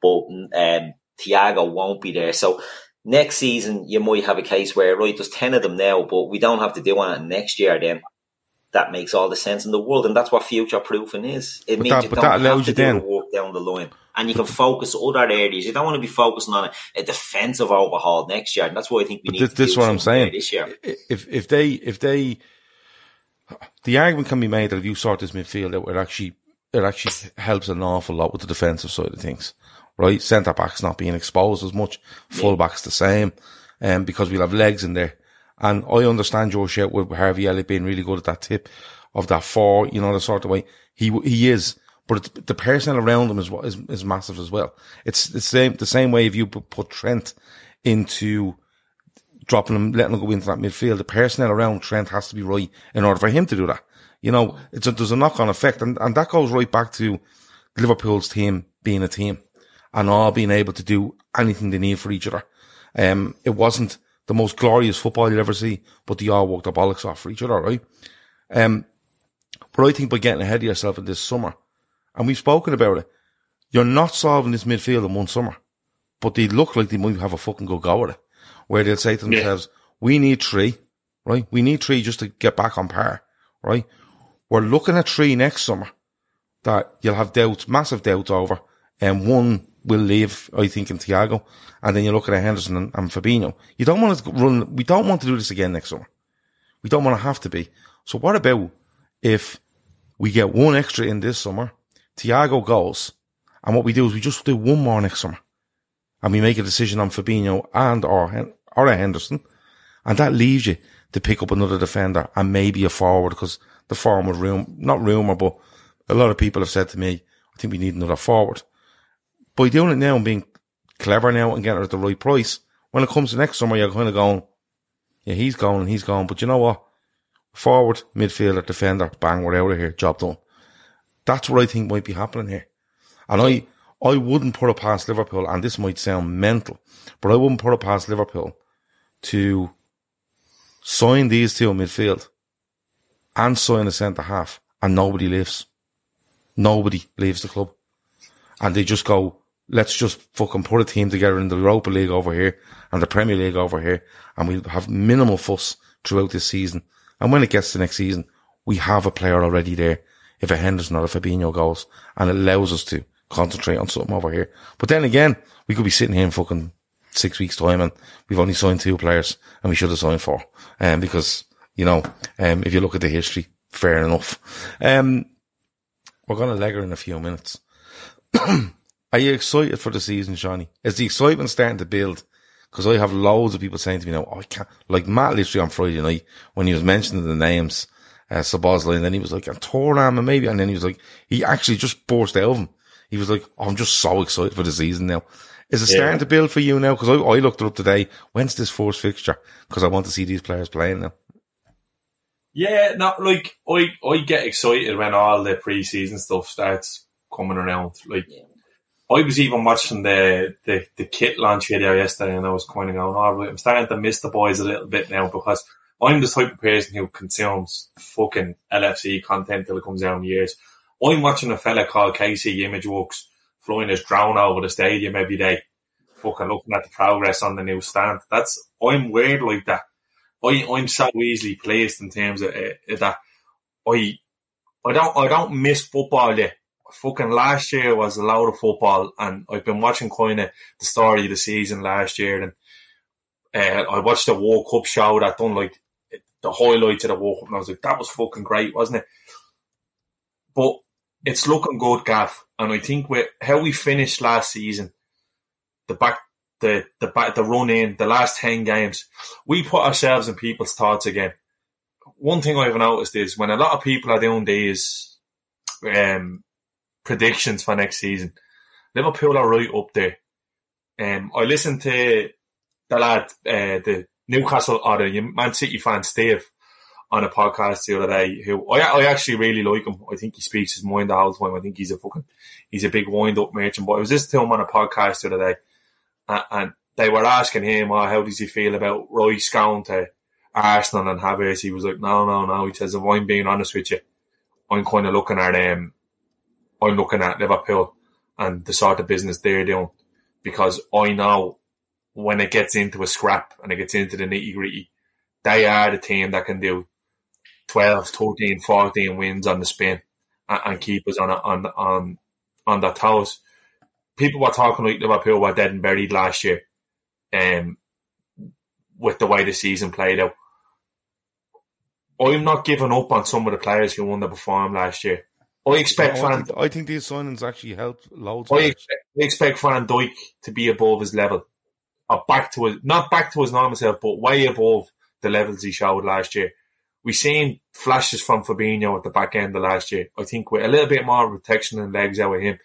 but um, Thiago won't be there. So next season, you might have a case where, right, there's 10 of them now, but we don't have to do it next year then. That makes all the sense in the world, and that's what future proofing is. It but means that, you don't have to do then. work down the line and you can focus other areas. You don't want to be focusing on a, a defensive overhaul next year, and that's why I think we need. This, this is what I'm saying. This year, if if they if they, the argument can be made that if you sort this midfield out, it actually it actually helps an awful lot with the defensive side of things, right? Centre backs not being exposed as much, full backs the same, um, because we'll have legs in there. And I understand your shit with Harvey Elliott being really good at that tip of that four, you know, the sort of way he he is but the personnel around him is what is, is massive as well. It's the same, the same way if you put Trent into dropping him, letting him go into that midfield, the personnel around Trent has to be right in order for him to do that. You know, it's a, there's a knock on effect and, and that goes right back to Liverpool's team being a team and all being able to do anything they need for each other. Um, it wasn't the most glorious football you'll ever see, but they all worked the bollocks off for each other, right? Um, but I think by getting ahead of yourself in this summer, and we've spoken about it, you're not solving this midfield in one summer, but they look like they might have a fucking good go at it, where they'll say to themselves, yeah. we need three, right? We need three just to get back on par, right? We're looking at three next summer that you'll have doubts, massive doubts over, and one will leave, I think, in Thiago, and then you look at Henderson and, and Fabinho. You don't want to run, we don't want to do this again next summer. We don't want to have to be. So what about if we get one extra in this summer, Thiago goes, and what we do is we just do one more next summer, and we make a decision on Fabinho and or or Henderson, and that leaves you to pick up another defender and maybe a forward because the forward room, not rumour, but a lot of people have said to me, I think we need another forward. By doing it now and being clever now and getting it at the right price, when it comes to next summer, you're kind of going, yeah, he's gone and he's gone. but you know what? Forward, midfielder, defender, bang, we're out of here, job done. That's what I think might be happening here. And I, I wouldn't put it past Liverpool, and this might sound mental, but I wouldn't put it past Liverpool to sign these two midfield and sign a centre half, and nobody leaves. Nobody leaves the club. And they just go, let's just fucking put a team together in the Europa League over here and the Premier League over here, and we'll have minimal fuss throughout this season. And when it gets to next season, we have a player already there. If a Henderson or a Fabinho goes, and it allows us to concentrate on something over here. But then again, we could be sitting here in fucking six weeks time and we've only signed two players and we should have signed four. Um, because, you know, um, if you look at the history, fair enough. Um, we're going to leg her in a few minutes. [clears throat] Are you excited for the season, Johnny? Is the excitement starting to build? Because I have loads of people saying to me now, oh, I can't, like Matt literally on Friday night when he was mentioning the names, uh, Szoboszlai, and then he was like, I a Thuram and maybe, and then he was like, he actually just burst out of him. He was like, oh, I'm just so excited for the season now. Is it yeah. starting to build for you now? Because I, I looked it up today. When's this first fixture? Because I want to see these players playing now. Yeah, not like I I get excited when all the preseason stuff starts coming around. Like yeah. I was even watching the, the the kit launch video yesterday, and I was kind of going, "All right, I'm starting to miss the boys a little bit now because I'm the type of person who consumes fucking LFC content till it comes in years. I'm watching a fella called Casey Imageworks flying his drone over the stadium every day, fucking looking at the progress on the new stand. That's I'm weird like that. I I'm so easily placed in terms of uh, that. I I don't I don't miss football yet. Fucking last year was a lot of football, and I've been watching kind of the story of the season last year, and uh, I watched the World Cup show that done like the highlights of the walk Cup, and I was like, that was fucking great, wasn't it? But it's looking good, Gaff. And I think with how we finished last season, the back, the the back, the run in, the last ten games, we put ourselves in people's thoughts again. One thing I've noticed is when a lot of people are doing these um, predictions for next season, Liverpool are right up there. Um, I listened to the lad, uh, the Newcastle or the Man City fan Steve on a podcast the other day who I, I actually really like him. I think he speaks his mind the whole time. I think he's a fucking, he's a big wind up merchant. But I was listening to him on a podcast the other day and, and they were asking him, oh, how does he feel about Rice going to Arsenal and Havertz? He was like, no, no, no. He says, if I'm being honest with you, I'm kind of looking at, um, I'm looking at Liverpool and the sort of business they're doing because I know when it gets into a scrap and it gets into the nitty gritty, they are the team that can do 12, 13, 14 wins on the spin and, and keep us on on on on their toes. People were talking like Liverpool were dead and buried last year, um, with the way the season played out. I'm not giving up on some of the players who won the underperformed last year. I expect no, I Van. Think, I think these signings actually helped loads. I expect, I expect Van Dijk to be above his level, or back to his not back to his normal self, but way above the levels he showed last year. We've seen flashes from Fabinho at the back end of last year. I think with a little bit more protection and legs out of him,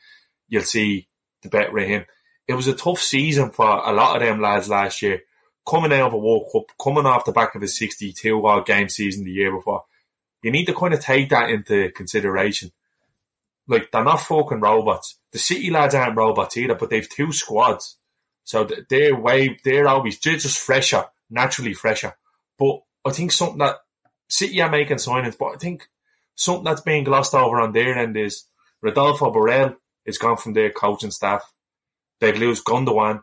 you'll see the better of him. It was a tough season for a lot of them lads last year. Coming out of a World Cup, coming off the back of a 62 game season the year before. You need to kind of take that into consideration. Like, they're not fucking robots. The City lads aren't robots either, but they've two squads. So they're way, they're always, they're just fresher, naturally fresher. But I think something that City are making signings, but I think something that's being glossed over on their end is Rodolfo Borrell is gone from their coaching staff. They've lose Gundogan.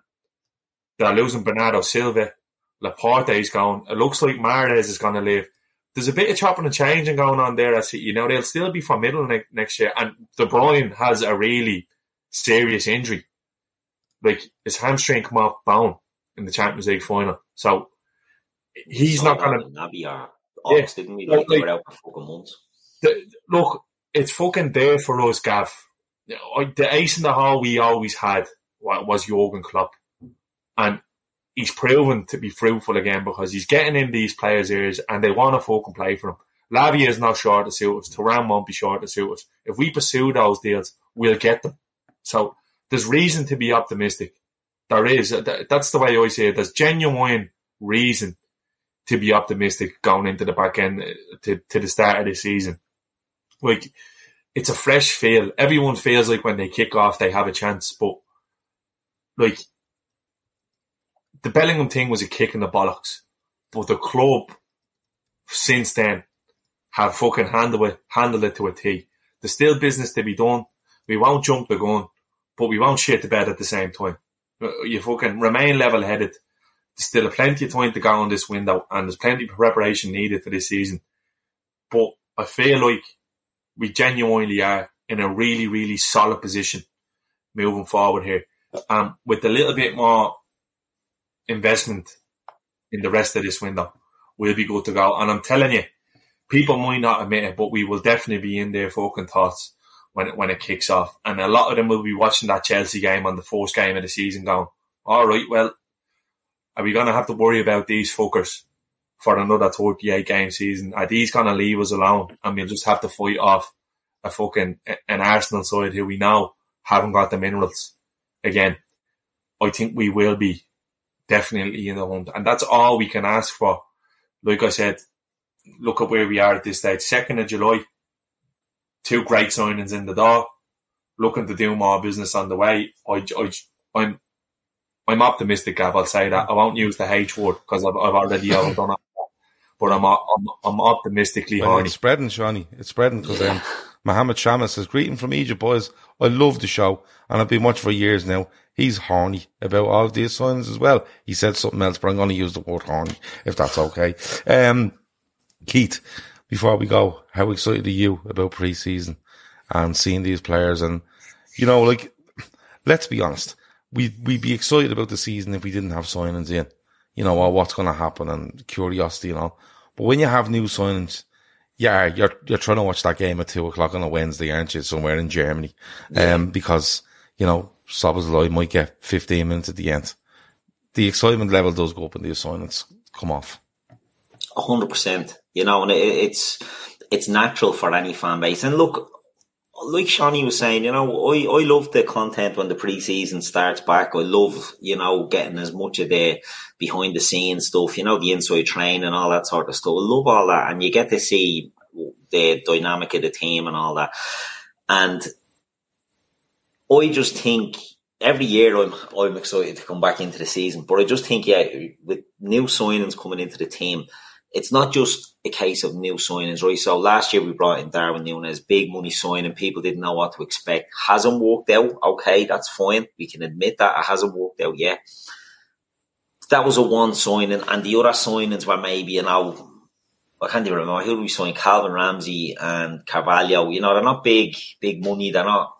They're losing Bernardo Silva. Laporte is gone. It looks like Mahrez is going to leave. There's a bit of chopping and changing going on there. I see. You know, they'll still be for middle ne- next year. And De Bruyne has a really serious injury. Like his hamstring come off bone in the Champions League final. So he's oh, not going to. Ox, didn't we? Like, they were out for fucking months. The, look, it's fucking there for us, Gav. The ace in the hole we always had was Jurgen Klopp. And he's proven to be fruitful again because he's getting in these players' ears and they want to fucking play for him. Lavia is not sure to suit us. Thuram won't be sure to suit us. If we pursue those deals, we'll get them. So there's reason to be optimistic. There is. That's the way I see it. There's genuine reason to be optimistic going into the back end uh, to, to the start of the season. Like, it's a fresh feel. Everyone feels like when they kick off, they have a chance, but like, the Bellingham thing was a kick in the bollocks, but the club since then have fucking handled it, handled it to a T. There's still business to be done. We won't jump the gun, but we won't shit the bed at the same time. Uh, you fucking remain level headed. There's still plenty of time to go on this window, and there's plenty of preparation needed for this season. But I feel like we genuinely are in a really, really solid position moving forward here. Um, with a little bit more investment in the rest of this window, we'll be good to go. And I'm telling you, people might not admit it, but we will definitely be in their fucking thoughts when it, when it kicks off. And a lot of them will be watching that Chelsea game on the first game of the season going, all right, well, are we going to have to worry about these fuckers for another 38 game season? Are these going to leave us alone and we'll just have to fight off a fucking, an Arsenal side who we now haven't got the minerals again? I think we will be definitely in the hunt. And that's all we can ask for. Like I said, look at where we are at this stage. Second of July, two great signings in the door, looking to do more business on the way. I, I, I'm, I'm optimistic, Gav. I'll say that. I won't use the H word because I've, I've already done it. But I'm, I'm, I'm optimistically well, horny. It's spreading, Shawnee. It's spreading because um, Mohammed Shamas says, greeting from Egypt, boys. I love the show and I've been watching for years now. He's horny about all of these signs as well. He said something else, but I'm going to use the word horny if that's okay. Um, Keith, before we go, how excited are you about preseason and seeing these players? And, you know, like, let's be honest, we, we'd be excited about the season if we didn't have signings in, you know, or what's going to happen and curiosity and all. But when you have new signings, yeah, you're, you're trying to watch that game at two o'clock on a Wednesday, aren't you? Somewhere in Germany. Yeah. Um, because, you know, Szoboszlai might get 15 minutes at the end. The excitement level does go up and the assignments come off. hundred percent. You know, and it, it's, it's natural for any fan base. And look, like Shawnee was saying, you know, I, I love the content when the preseason starts back. I love, you know, getting as much of the behind the scenes stuff, you know, the inside train and all that sort of stuff. I love all that. And you get to see the dynamic of the team and all that. And I just think every year I'm I'm excited to come back into the season. But I just think, yeah, with new signings coming into the team, it's not just a case of new signings, right? So last year we brought in Darwin Núñez, big money signing. People didn't know what to expect. Hasn't worked out. Okay, that's fine. We can admit that it hasn't worked out yet. That was a one signing, and the other signings were maybe, you know, I can't even remember who we signed, Calvin Ramsey and Carvalho. You know, they're not big, big money. They're not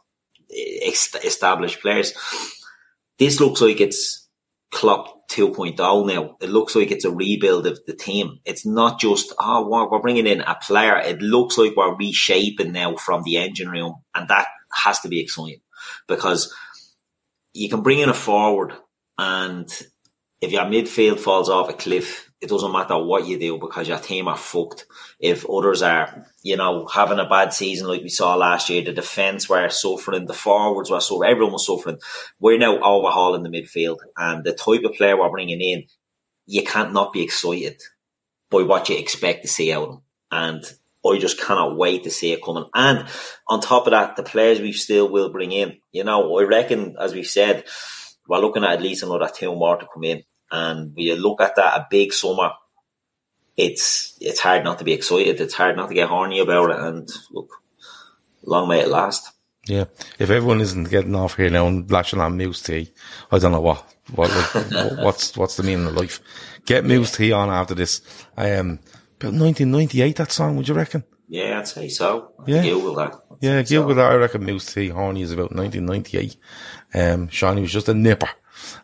eh, established players. This looks like it's Klopp 2.0 now. It looks like it's a rebuild of the team. It's not just, oh, we're bringing in a player. It looks like we're reshaping now from the engine room. And that has to be exciting because you can bring in a forward and if your midfield falls off a cliff, it doesn't matter what you do because your team are fucked. If others are, you know, having a bad season like we saw last year, the defence were suffering, the forwards were suffering, everyone was suffering. We're now overhauling the midfield and the type of player we're bringing in, you can't not be excited by what you expect to see out of them. And I just cannot wait to see it coming. And on top of that, the players we still will bring in, you know, I reckon, as we've said, we're looking at at least another two more to come in and we look at that a big summer, it's it's hard not to be excited. It's hard not to get horny about it. And look, long may it last. Yeah, if everyone isn't getting off here now and lashing on Mousse T, I don't know what what like, what's what's the meaning of life. Get Mousse T on after this. Um, about 1998, that song, would you reckon? Yeah, I'd say so. Yeah. Google that. I'd Yeah, Google so. that. I reckon Mousse T. Horny is about 1998. Um, Shawnee was just a nipper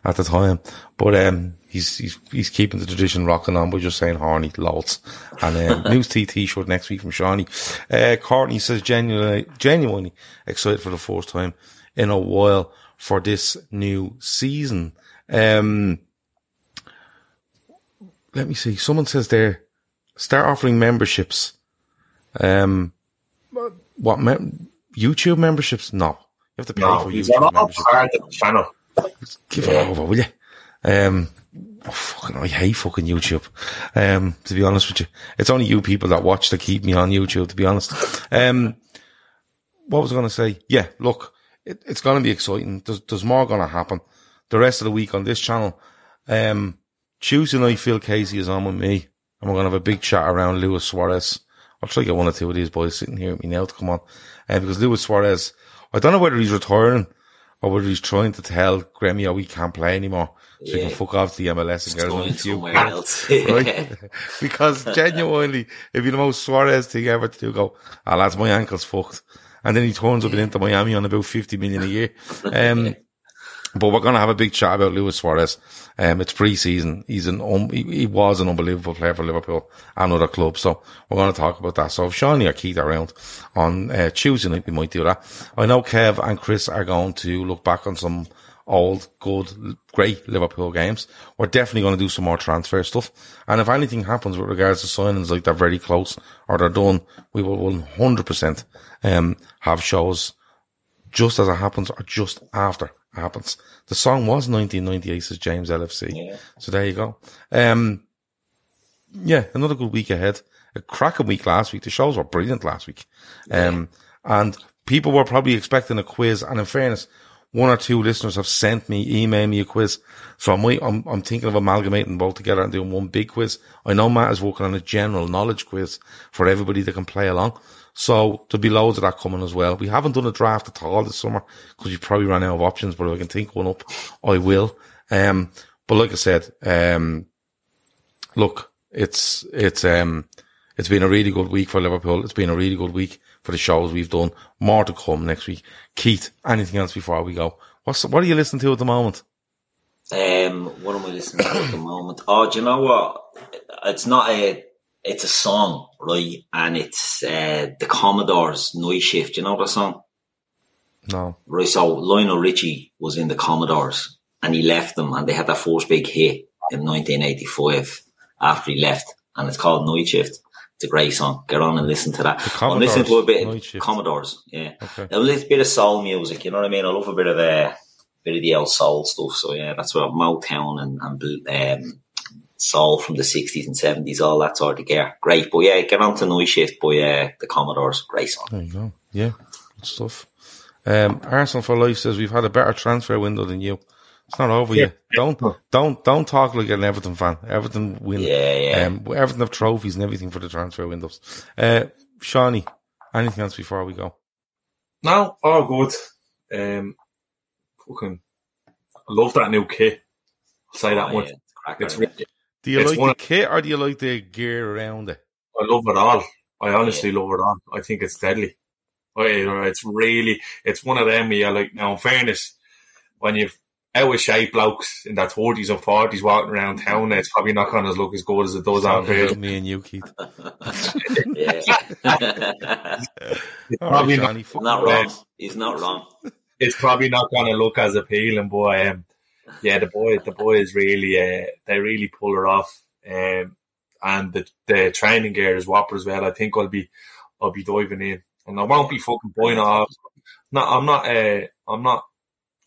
at the time, but um, he's he's he's keeping the tradition rocking on by just saying horny lots. And um, [laughs] Mousse T T-shirt next week from Shawnee. Uh, Courtney says genuinely genuinely excited for the first time in a while for this new season. Um, let me see. Someone says there, start offering memberships. Um, what mem- YouTube memberships? No, you have to pay No, for YouTube membership. part of the channel. Give it over, will you? Um, oh, fucking, I hate fucking YouTube. Um, to be honest with you, it's only you people that watch that keep me on YouTube. To be honest, um, what was I going to say? Yeah, look, it, it's going to be exciting. There's, there's more going to happen. The rest of the week on this channel, um, Tuesday night, Phil Casey is on with me, and we're going to have a big chat around Luis Suarez. I'll try to get one or two of these boys sitting here with me now to come on, uh, because Luis Suarez, I don't know whether he's retiring or whether he's trying to tell Gremio he can't play anymore, so he Yeah. can fuck off to the MLS and get another few somewhere else. [laughs] right? [laughs] because genuinely, if you're the most Suarez thing ever to do, go, ah, lads, my ankle's fucked. And then he turns up into Miami on about 50 million a year. [laughs] Um, but we're going to have a big chat about Luis Suarez. Um, it's pre-season. He's an, um, he, he was an unbelievable player for Liverpool and other clubs. So we're going to talk about that. So if Shawnee or Keith around on uh, Tuesday night, we might do that. I know Kev and Chris are going to look back on some old, good, great Liverpool games. We're definitely going to do some more transfer stuff. And if anything happens with regards to signings, like they're very close or they're done, we will 100% um, have shows just as it happens or just after happens. The song was 1998, says James LFC. Yeah. So there you go. Um, yeah, another good week ahead. A cracking week last week. The shows were brilliant last week. Um, and people were probably expecting a quiz. And in fairness, one or two listeners have sent me, email me a quiz. So I might, I'm, I'm thinking of amalgamating both together and doing one big quiz. I know Matt is working on a general knowledge quiz for everybody that can play along. So there'll be loads of that coming as well. We haven't done a draft at all this summer because you've probably run out of options, but if I can think one up, I will. Um, but like I said, um, look, it's, it's, um, it's been a really good week for Liverpool. It's been a really good week for the shows we've done. More to come next week. Keith, anything else before we go? What's, what are you listening to at the moment? Um, what am I listening to at the moment? Oh, do you know what? It's not a. It's a song, right? And it's uh, the Commodores Night Shift. Do you know that song? No. Right. So Lionel Richie was in the Commodores, and he left them, and they had their first big hit in 1985 after he left, and it's called Night Shift. It's a great song. Get on and listen to that. I'm listening to a bit Shift. Commodores. Yeah, Okay. a little bit of soul music. You know what I mean? I love a bit of uh, bit of the old soul stuff. So yeah, that's what Motown and, and um, soul from the sixties and seventies, all that sort of gear. Great, but yeah, get on to Night Shift by uh, the Commodores. Great song. There you go. Yeah. Good stuff. Um, Arsenal for Life says we've had a better transfer window than you. It's not over yet. Don't, don't, don't talk like an Everton fan. Everton win. Yeah, yeah. Um, Everton have trophies and everything for the transfer windows. Uh, Shawnee, anything else before we go? No, all good. Um, fucking, I love that new kit. I'll say that Oh, much. yeah, it's a cracker, It's isn't it? really, Do you It's like one the kit or do you like the gear around it? I love it all. I honestly love it all. I think it's deadly. I, it's really, it's one of them. Yeah, like now. In fairness, when you've out of shape blokes in their forties and forties walking around town, it's probably not going to look as good as it does on Sounds like me and you, Keith. It's [laughs] probably right, not, Shawnee. not wrong. He's not wrong. it's probably not going to look as appealing, but um, yeah, the boy, the boys really, uh, they really pull her off. Um, and the the training gear is whopper as well. I think I'll be, I'll be diving in, and I won't be fucking buying off. No, I'm not. Uh, I'm not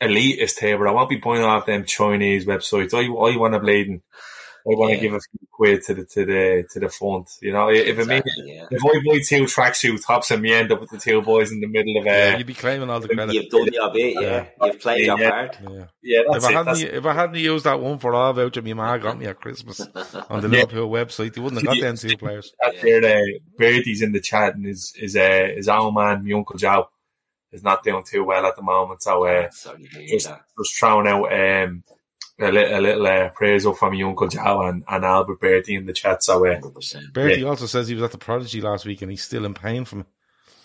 elitist here, but I won't be buying off them Chinese websites. I I want to bleeding I want to Yeah. give a few quid to the to the to the fund. You know, if it means Exactly, yeah. if I buy two tracksuit tops and me end up with the two boys in the middle of Yeah, uh, you'd be claiming all the credit. You've done your bit, yeah. You've played your Yeah. part. Yeah. yeah, If I it. hadn't, if I hadn't used that one for all voucher, my ma got me at Christmas [laughs] on the Yeah. Liverpool website. They wouldn't have got them two players. that's there. Uh, Birdie's in the chat and his his uh, his old man, my uncle Joe, is not doing too well at the moment. So uh, Sorry just just throwing out um, a little, a little uh, praise up from your uncle Joe and, and Albert Birdie in the chat. So uh, 100%. Bertie also says he was at the Prodigy last week and he's still in pain from it.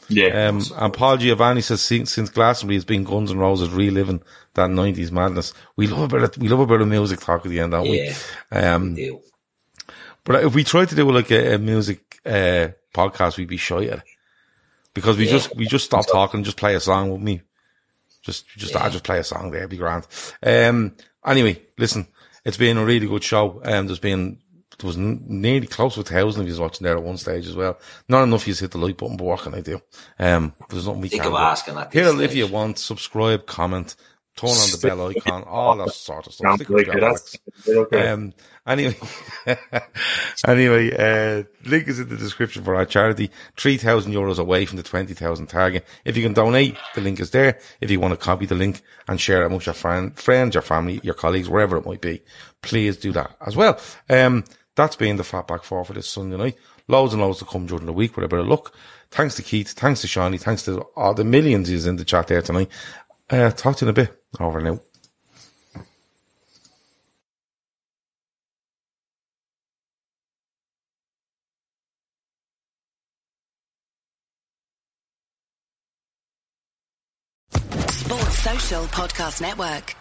yeah, Um, and Paul Giovanni says since, since Glastonbury has been Guns and Roses reliving that nineties madness. We love a bit of, we love a bit of music talk at the end, don't Yeah, we? Um, deal. but if we tried to do like a, a music uh, podcast, we'd be shy at it because we Yeah. just we just stop talking, just play a song with me. Just just I just play a song there, be grand. Um, anyway, listen, it's been a really good show. Um, there's been there was n- nearly close to a thousand of you watching there at one stage as well. Not enough you hit the like button, but what can I do? Um, there's nothing we Think can of do. asking at Hit this if you want, subscribe, comment, turn on the bell icon, all that sort of stuff. Stick like it. That's okay. um, anyway, [laughs] anyway, uh, link is in the description for our charity. 3,000 euros away from the 20,000 target. If you can donate, the link is there. If you want to copy the link and share it amongst your friend, friends, your family, your colleagues, wherever it might be, please do that as well. Um, that's been the Fatback 4 for this Sunday night. Loads and loads to come during the week with a bit of luck. Thanks to Keith. Thanks to Shawnee. Thanks to all the millions who's in the chat there tonight. Uh, talk to you in a bit. Over now. Podcast Network.